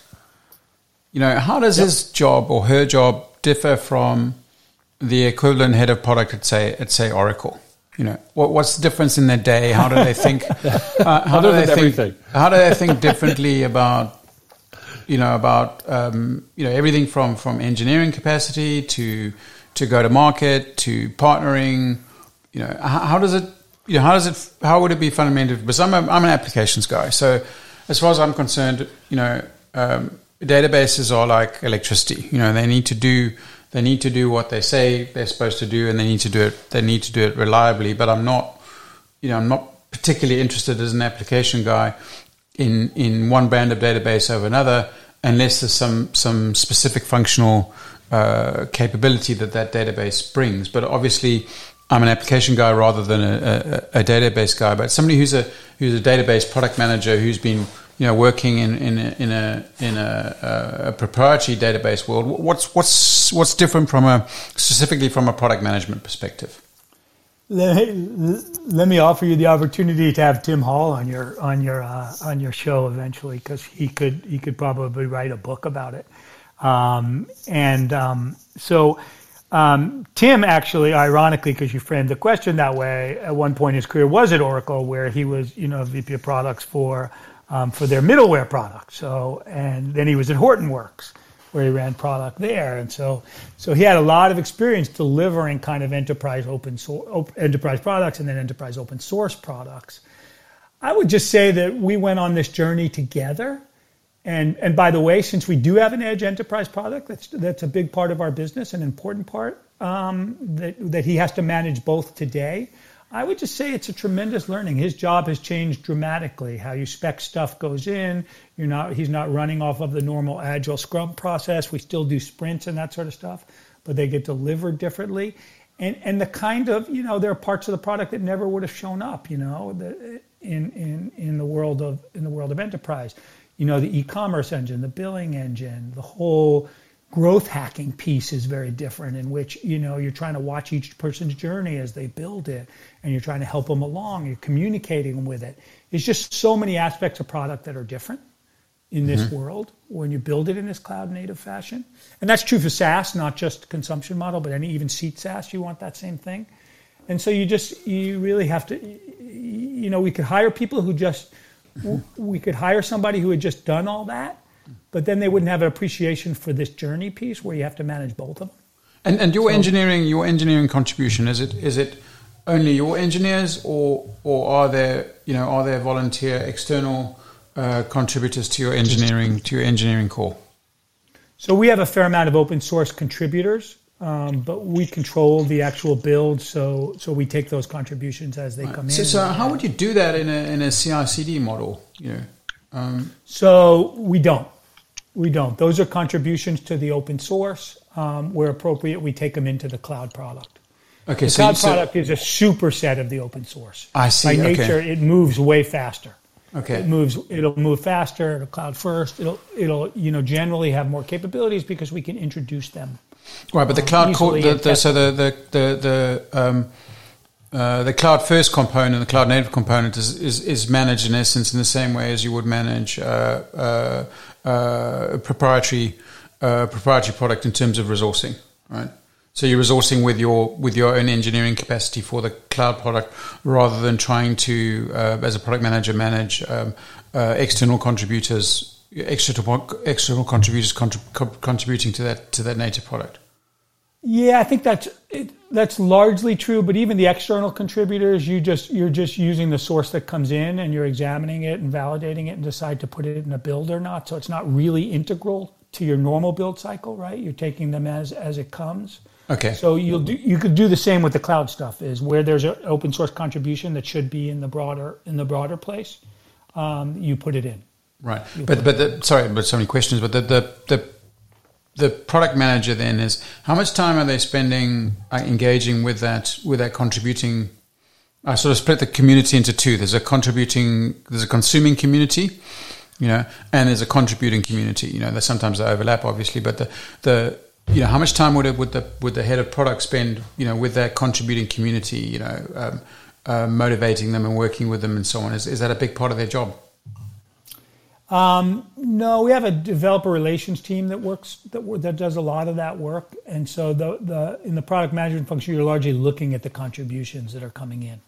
you know, how does yep. his job or her job differ from the equivalent head of product at say at say Oracle? You know, what, what's the difference in their day? How do they think? Uh, how do they think? Everything. How do they think differently about? You know about um, you know everything from from engineering capacity to to go to market to partnering. You know, how, how does it? You know, how does it? How would it be fundamental? Because I'm a, I'm an applications guy, so as far as I'm concerned, you know. Um, databases are like electricity. You know, they need to do they need to do what they say they're supposed to do, and they need to do it. They need to do it reliably. But I'm not, you know, I'm not particularly interested as an application guy in in one brand of database over another, unless there's some some specific functional uh, capability that that database brings. But obviously. I'm an application guy rather than a, a, a database guy, but somebody who's a who's a database product manager who's been you know, working in in a in a, in a, a proprietary database world, what's what's what's different from a specifically from a product management perspective? Let me, let me offer you the opportunity to have Tim Hall on your on your uh, on your show eventually because he could he could probably write a book about it. Um, and um, so um, Tim actually, ironically, because you framed the question that way, at one point in his career was at Oracle, where he was you know VP of products for um, for their middleware product. So, and then he was at Hortonworks, where he ran product there, and so so he had a lot of experience delivering kind of enterprise open source enterprise products and then enterprise open source products. I would just say that we went on this journey together. And, and by the way, since we do have an edge enterprise product, that's, that's a big part of our business, an important part um, that, that he has to manage both today. I would just say it's a tremendous learning. His job has changed dramatically. How you spec stuff goes in. You're not. He's not running off of the normal agile Scrum process. We still do sprints and that sort of stuff, but they get delivered differently. And and the kind of you know there are parts of the product that never would have shown up. You know, the, in in in the world of in the world of enterprise. You know, the e-commerce engine, the billing engine, the whole growth hacking piece is very different in which you know you're trying to watch each person's journey as they build it and you're trying to help them along you're communicating with it it's just so many aspects of product that are different in this mm-hmm. world when you build it in this cloud native fashion and that's true for saas not just consumption model but any even seat saas you want that same thing and so you just you really have to you know we could hire people who just we could hire somebody who had just done all that but then they wouldn't have an appreciation for this journey piece where you have to manage both of them. And and your so, engineering your engineering contribution is it is it only your engineers or or are there you know are there volunteer external uh, contributors to your engineering to your engineering core? So we have a fair amount of open source contributors, um, but we control the actual build. So so we take those contributions as they right. come so, in. So how would you do that in a in a CI/CD model? You know. Um, so we don't. We don't. Those are contributions to the open source. Um, where appropriate, we take them into the cloud product. Okay, the so cloud product is a superset of the open source. I see. By nature, okay. it moves way faster. Okay. It moves. It'll move faster. It'll cloud first. It'll. It'll. You know, generally have more capabilities because we can introduce them. Right, but the cloud. Co- the, the, so the the the, the um, uh, the cloud first component, the cloud native component, is, is, is, managed in essence in the same way as you would manage uh, uh, uh a proprietary uh, proprietary product in terms of resourcing, right? So you're resourcing with your with your own engineering capacity for the cloud product, rather than trying to, uh, as a product manager, manage um, external contributors, external external contributors contrib- contributing to that to that native product. Yeah, I think that's it, that's largely true. But even the external contributors, you just you're just using the source that comes in, and you're examining it and validating it, and decide to put it in a build or not. So it's not really integral to your normal build cycle, right? You're taking them as as it comes. Okay. So you'll do you could do the same with the cloud stuff. Is where there's an open source contribution that should be in the broader in the broader place, um, you put it in. Right. You but but the, sorry, but so many questions. But the the the the product manager then is how much time are they spending uh, engaging with that with that contributing I sort of split the community into two. There's a contributing, there's a consuming community, you know, and there's a contributing community. You know, sometimes they overlap, obviously, but the the you know how much time would it would the would the head of product spend, you know, with that contributing community, you know, um, uh, motivating them and working with them and so on? Is is that a big part of their job? Um, no, we have a developer relations team that works that that does a lot of that work, and so the the in the product management function, you're largely looking at the contributions that are coming in,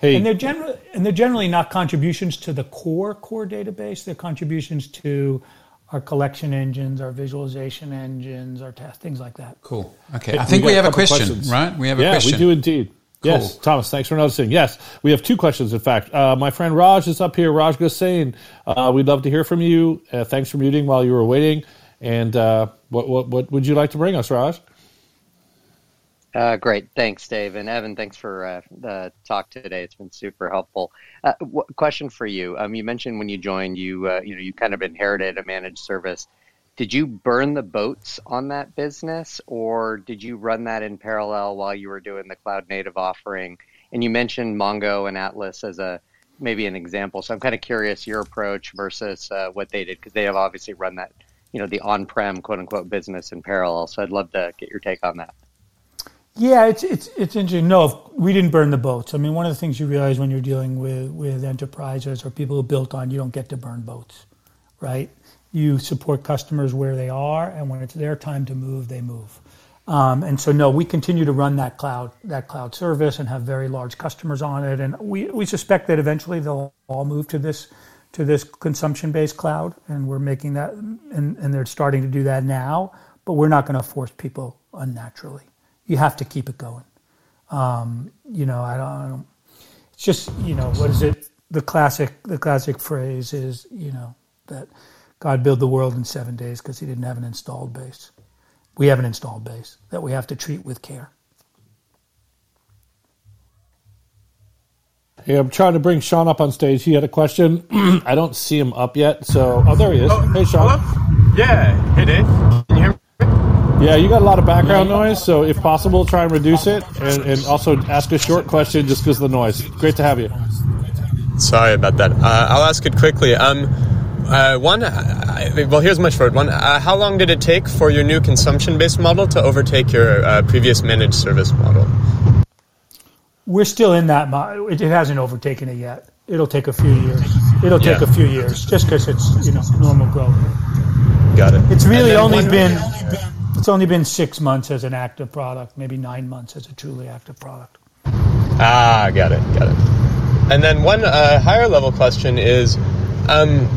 hey. and they're generally and they're generally not contributions to the core core database. They're contributions to our collection engines, our visualization engines, our test things like that. Cool. Okay, I think we, we have a question, questions. right? We have a yeah, question. Yeah, we do indeed. Cool. Yes, Thomas, thanks for noticing. Yes, we have two questions, in fact. Uh, my friend Raj is up here. Raj Gossain, uh, we'd love to hear from you. Uh, thanks for muting while you were waiting. And uh, what, what, what would you like to bring us, Raj? Uh, great. Thanks, Dave. And Evan, thanks for uh, the talk today. It's been super helpful. W- question for you. Um, you mentioned when you joined, you, you know, you kind of inherited a managed service did you burn the boats on that business or did you run that in parallel while you were doing the cloud native offering and you mentioned mongo and atlas as a maybe an example so i'm kind of curious your approach versus uh, what they did because they have obviously run that you know the on-prem quote unquote business in parallel so i'd love to get your take on that yeah, it's it's it's interesting. No, we didn't burn the boats. I mean, one of the things you realize when you're dealing with with enterprises or people who built on, you don't get to burn boats, right? you support customers where they are, and when it's their time to move, they move. Um, and so, no, we continue to run that cloud that cloud service and have very large customers on it. And we, we suspect that eventually they'll all move to this to this consumption based cloud, and we're making that, and, and they're starting to do that now. But we're not going to force people unnaturally. You have to keep it going. Um, you know, I don't, I don't. It's just you know what is it? The classic the classic phrase is you know that God built the world in seven days because he didn't have an installed base. We have an installed base that we have to treat with care. Hey, I'm trying to bring Sean up on stage. He had a question. I don't see him up yet. So, oh, there he is. Oh, hey, Sean. Hello? Yeah. Hey, Dave. Can you hear me? Yeah, you got a lot of background noise, so if possible, try and reduce it, and, and also ask a short question just because of the noise. Great to have you. Sorry about that. Uh, I'll ask it quickly. Um, uh, one, uh, well, here's my short one. Uh, how long did it take for your new consumption-based model to overtake your uh, previous managed service model? We're still in that. Mo- it, hasn't overtaken it yet. It'll take a few years. It'll take yeah. a few years, just because it's you know normal growth. Got it. It's really only one, been it's only been six months as an active product, maybe nine months as a truly active product. Ah, got it, got it. And then one uh, higher level question is. Um,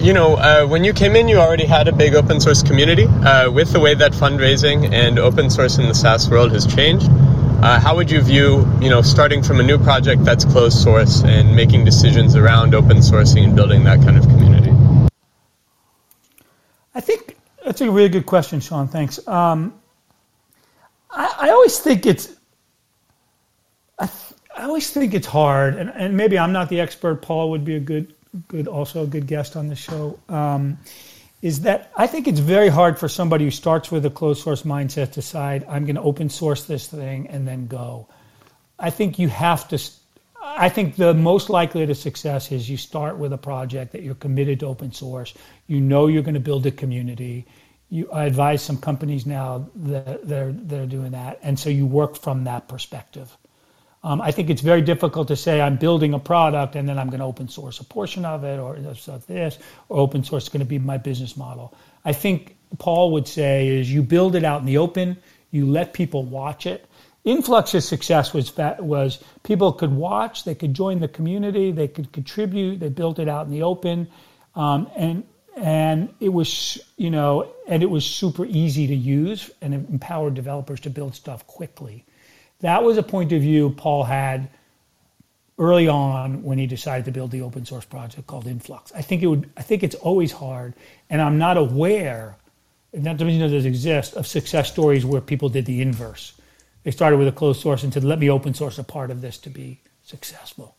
you know, uh, when you came in, you already had a big open source community. Uh, with the way that fundraising and open source in the SaaS world has changed, uh, how would you view, you know, starting from a new project that's closed source and making decisions around open sourcing and building that kind of community? I think that's a really good question, Sean. Thanks. Um, I, I, always think it's, I, I, always think it's hard, and, and maybe I'm not the expert. Paul would be a good, good, also a good guest on the show. Um, is that I think it's very hard for somebody who starts with a closed source mindset to decide I'm going to open source this thing and then go. I think you have to. I think the most likely to success is you start with a project that you're committed to open source. You know you're going to build a community. You, I advise some companies now that they're they're doing that, and so you work from that perspective. Um, I think it's very difficult to say I'm building a product and then I'm going to open source a portion of it or this, or open source is going to be my business model. I think Paul would say is you build it out in the open, you let people watch it. Influx's success was was people could watch, they could join the community, they could contribute. They built it out in the open, um, and and it was you know and it was super easy to use and it empowered developers to build stuff quickly. That was a point of view Paul had early on when he decided to build the open source project called Influx. I think it would. I think it's always hard, and I'm not aware, and that does exist, of success stories where people did the inverse. They started with a closed source and said, "Let me open source a part of this to be successful."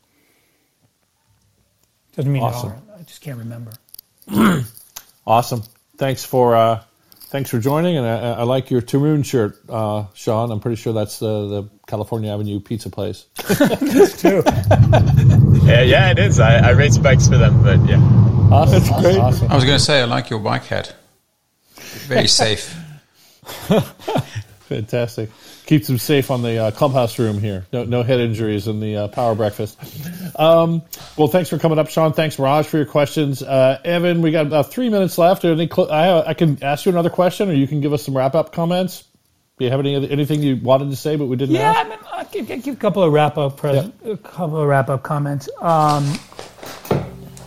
Doesn't mean awesome. I just can't remember. awesome. Thanks for uh, thanks for joining, and I, I like your Terun shirt, uh, Sean. I'm pretty sure that's the, the California Avenue pizza place. that's true. yeah, yeah, it is. I, I race bikes for them, but yeah. Awesome. That's great. Awesome. I was going to say, I like your bike hat. Very safe. Fantastic keeps them safe on the uh, clubhouse room here. No, no head injuries in the uh, power breakfast. Um, well, thanks for coming up, Sean. Thanks, Raj, for your questions. Uh, Evan, we got about three minutes left. Cl- I, I, can ask you another question, or you can give us some wrap up comments. Do you have any anything you wanted to say, but we didn't? Yeah, I mean, I'll give, give, a couple of wrap up present, yeah. a couple of wrap up comments. Um,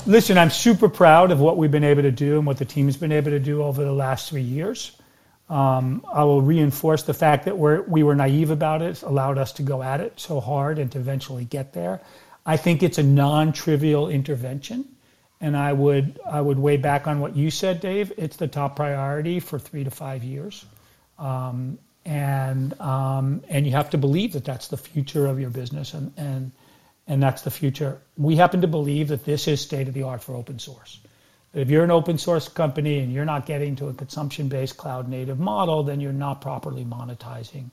listen, I'm super proud of what we've been able to do and what the team's been able to do over the last three years. Um, I will reinforce the fact that we're, we were naive about it, allowed us to go at it so hard and to eventually get there. I think it's a non-trivial intervention, and I would I would weigh back on what you said, Dave. It's the top priority for three to five years, um, and um, and you have to believe that that's the future of your business, and and and that's the future. We happen to believe that this is state of the art for open source. If you're an open source company and you're not getting to a consumption based cloud native model, then you're not properly monetizing.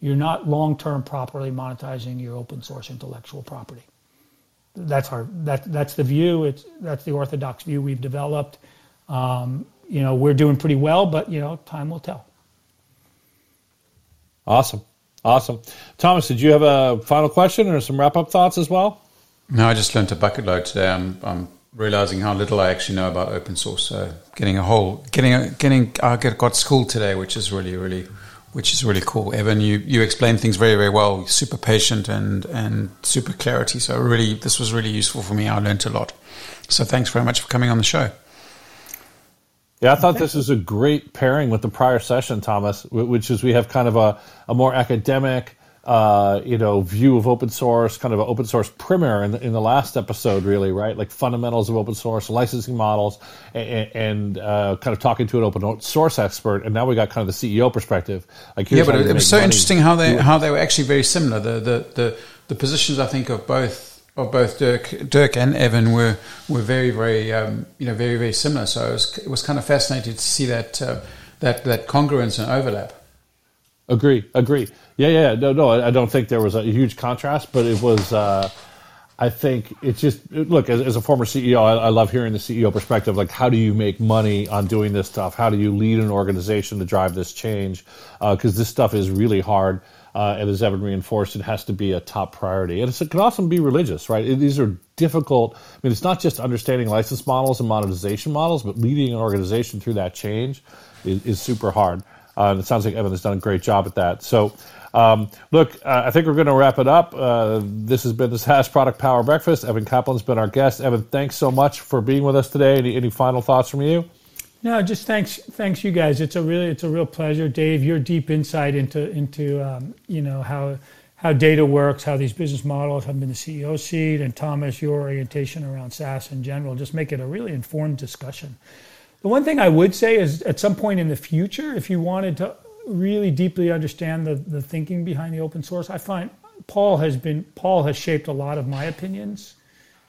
You're not long term properly monetizing your open source intellectual property. That's our that that's the view. It's that's the orthodox view we've developed. Um, you know, we're doing pretty well, but you know, time will tell. Awesome, awesome. Thomas, did you have a final question or some wrap up thoughts as well? No, I just learned a bucket load today. I'm, I'm realizing how little I actually know about open source. So getting a whole, getting a, getting, I got school today, which is really, really, which is really cool. Evan, you you explained things very, very well. Super patient and and super clarity. So really, this was really useful for me. I learned a lot. So thanks very much for coming on the show. Yeah, I thought this was a great pairing with the prior session, Thomas, which is we have kind of a, a more academic, uh, you know, view of open source, kind of an open source primer in the, in the last episode, really, right? Like fundamentals of open source, licensing models, and, and uh, kind of talking to an open source expert. And now we got kind of the CEO perspective. Like, yeah, but it was so money. interesting how they how they were actually very similar. The the the, the positions I think of both of both Dirk Dirk and Evan were were very very um, you know very very similar. So it was, it was kind of fascinating to see that uh, that that congruence and overlap. Agree, agree. Yeah, yeah. No, no. I don't think there was a huge contrast, but it was. Uh, I think it's just look as, as a former CEO, I, I, love hearing the CEO perspective. Like, how do you make money on doing this stuff? How do you lead an organization to drive this change? Because uh, this stuff is really hard, uh, and as Evan reinforced, it has to be a top priority. And it can often be religious, right? It, these are difficult. I mean, it's not just understanding license models and monetization models, but leading an organization through that change is, is super hard. Uh, and it sounds like Evan has done a great job at that. So, um, look, uh, I think we're going to wrap it up. Uh, this has been the SaaS Product Power Breakfast. Evan Kaplan's been our guest. Evan, thanks so much for being with us today. Any, any final thoughts from you? No, just thanks, thanks you guys. It's a really, it's a real pleasure, Dave. Your deep insight into into um, you know how how data works, how these business models have been the CEO seat, and Thomas, your orientation around SaaS in general, just make it a really informed discussion. The one thing I would say is, at some point in the future, if you wanted to really deeply understand the the thinking behind the open source, I find Paul has been Paul has shaped a lot of my opinions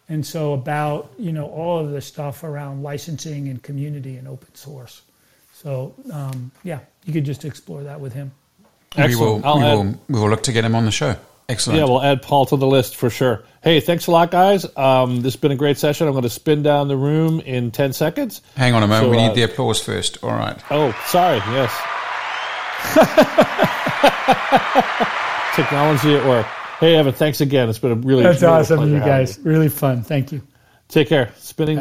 and so about you know all of the stuff around licensing and community and open source. So um, yeah, you could just explore that with him. Excellent. We will, we, will, we will look to get him on the show. Excellent. Yeah, we'll add Paul to the list for sure. Hey, thanks a lot, guys. Um, this has been a great session. I'm going to spin down the room in 10 seconds. Hang on a moment. So, we need uh, the applause first. All right. Oh, sorry. Yes. Technology at work. Hey, Evan, thanks again. It's been a really That's awesome, you guys. Really fun. Thank you. Take care. Spinning.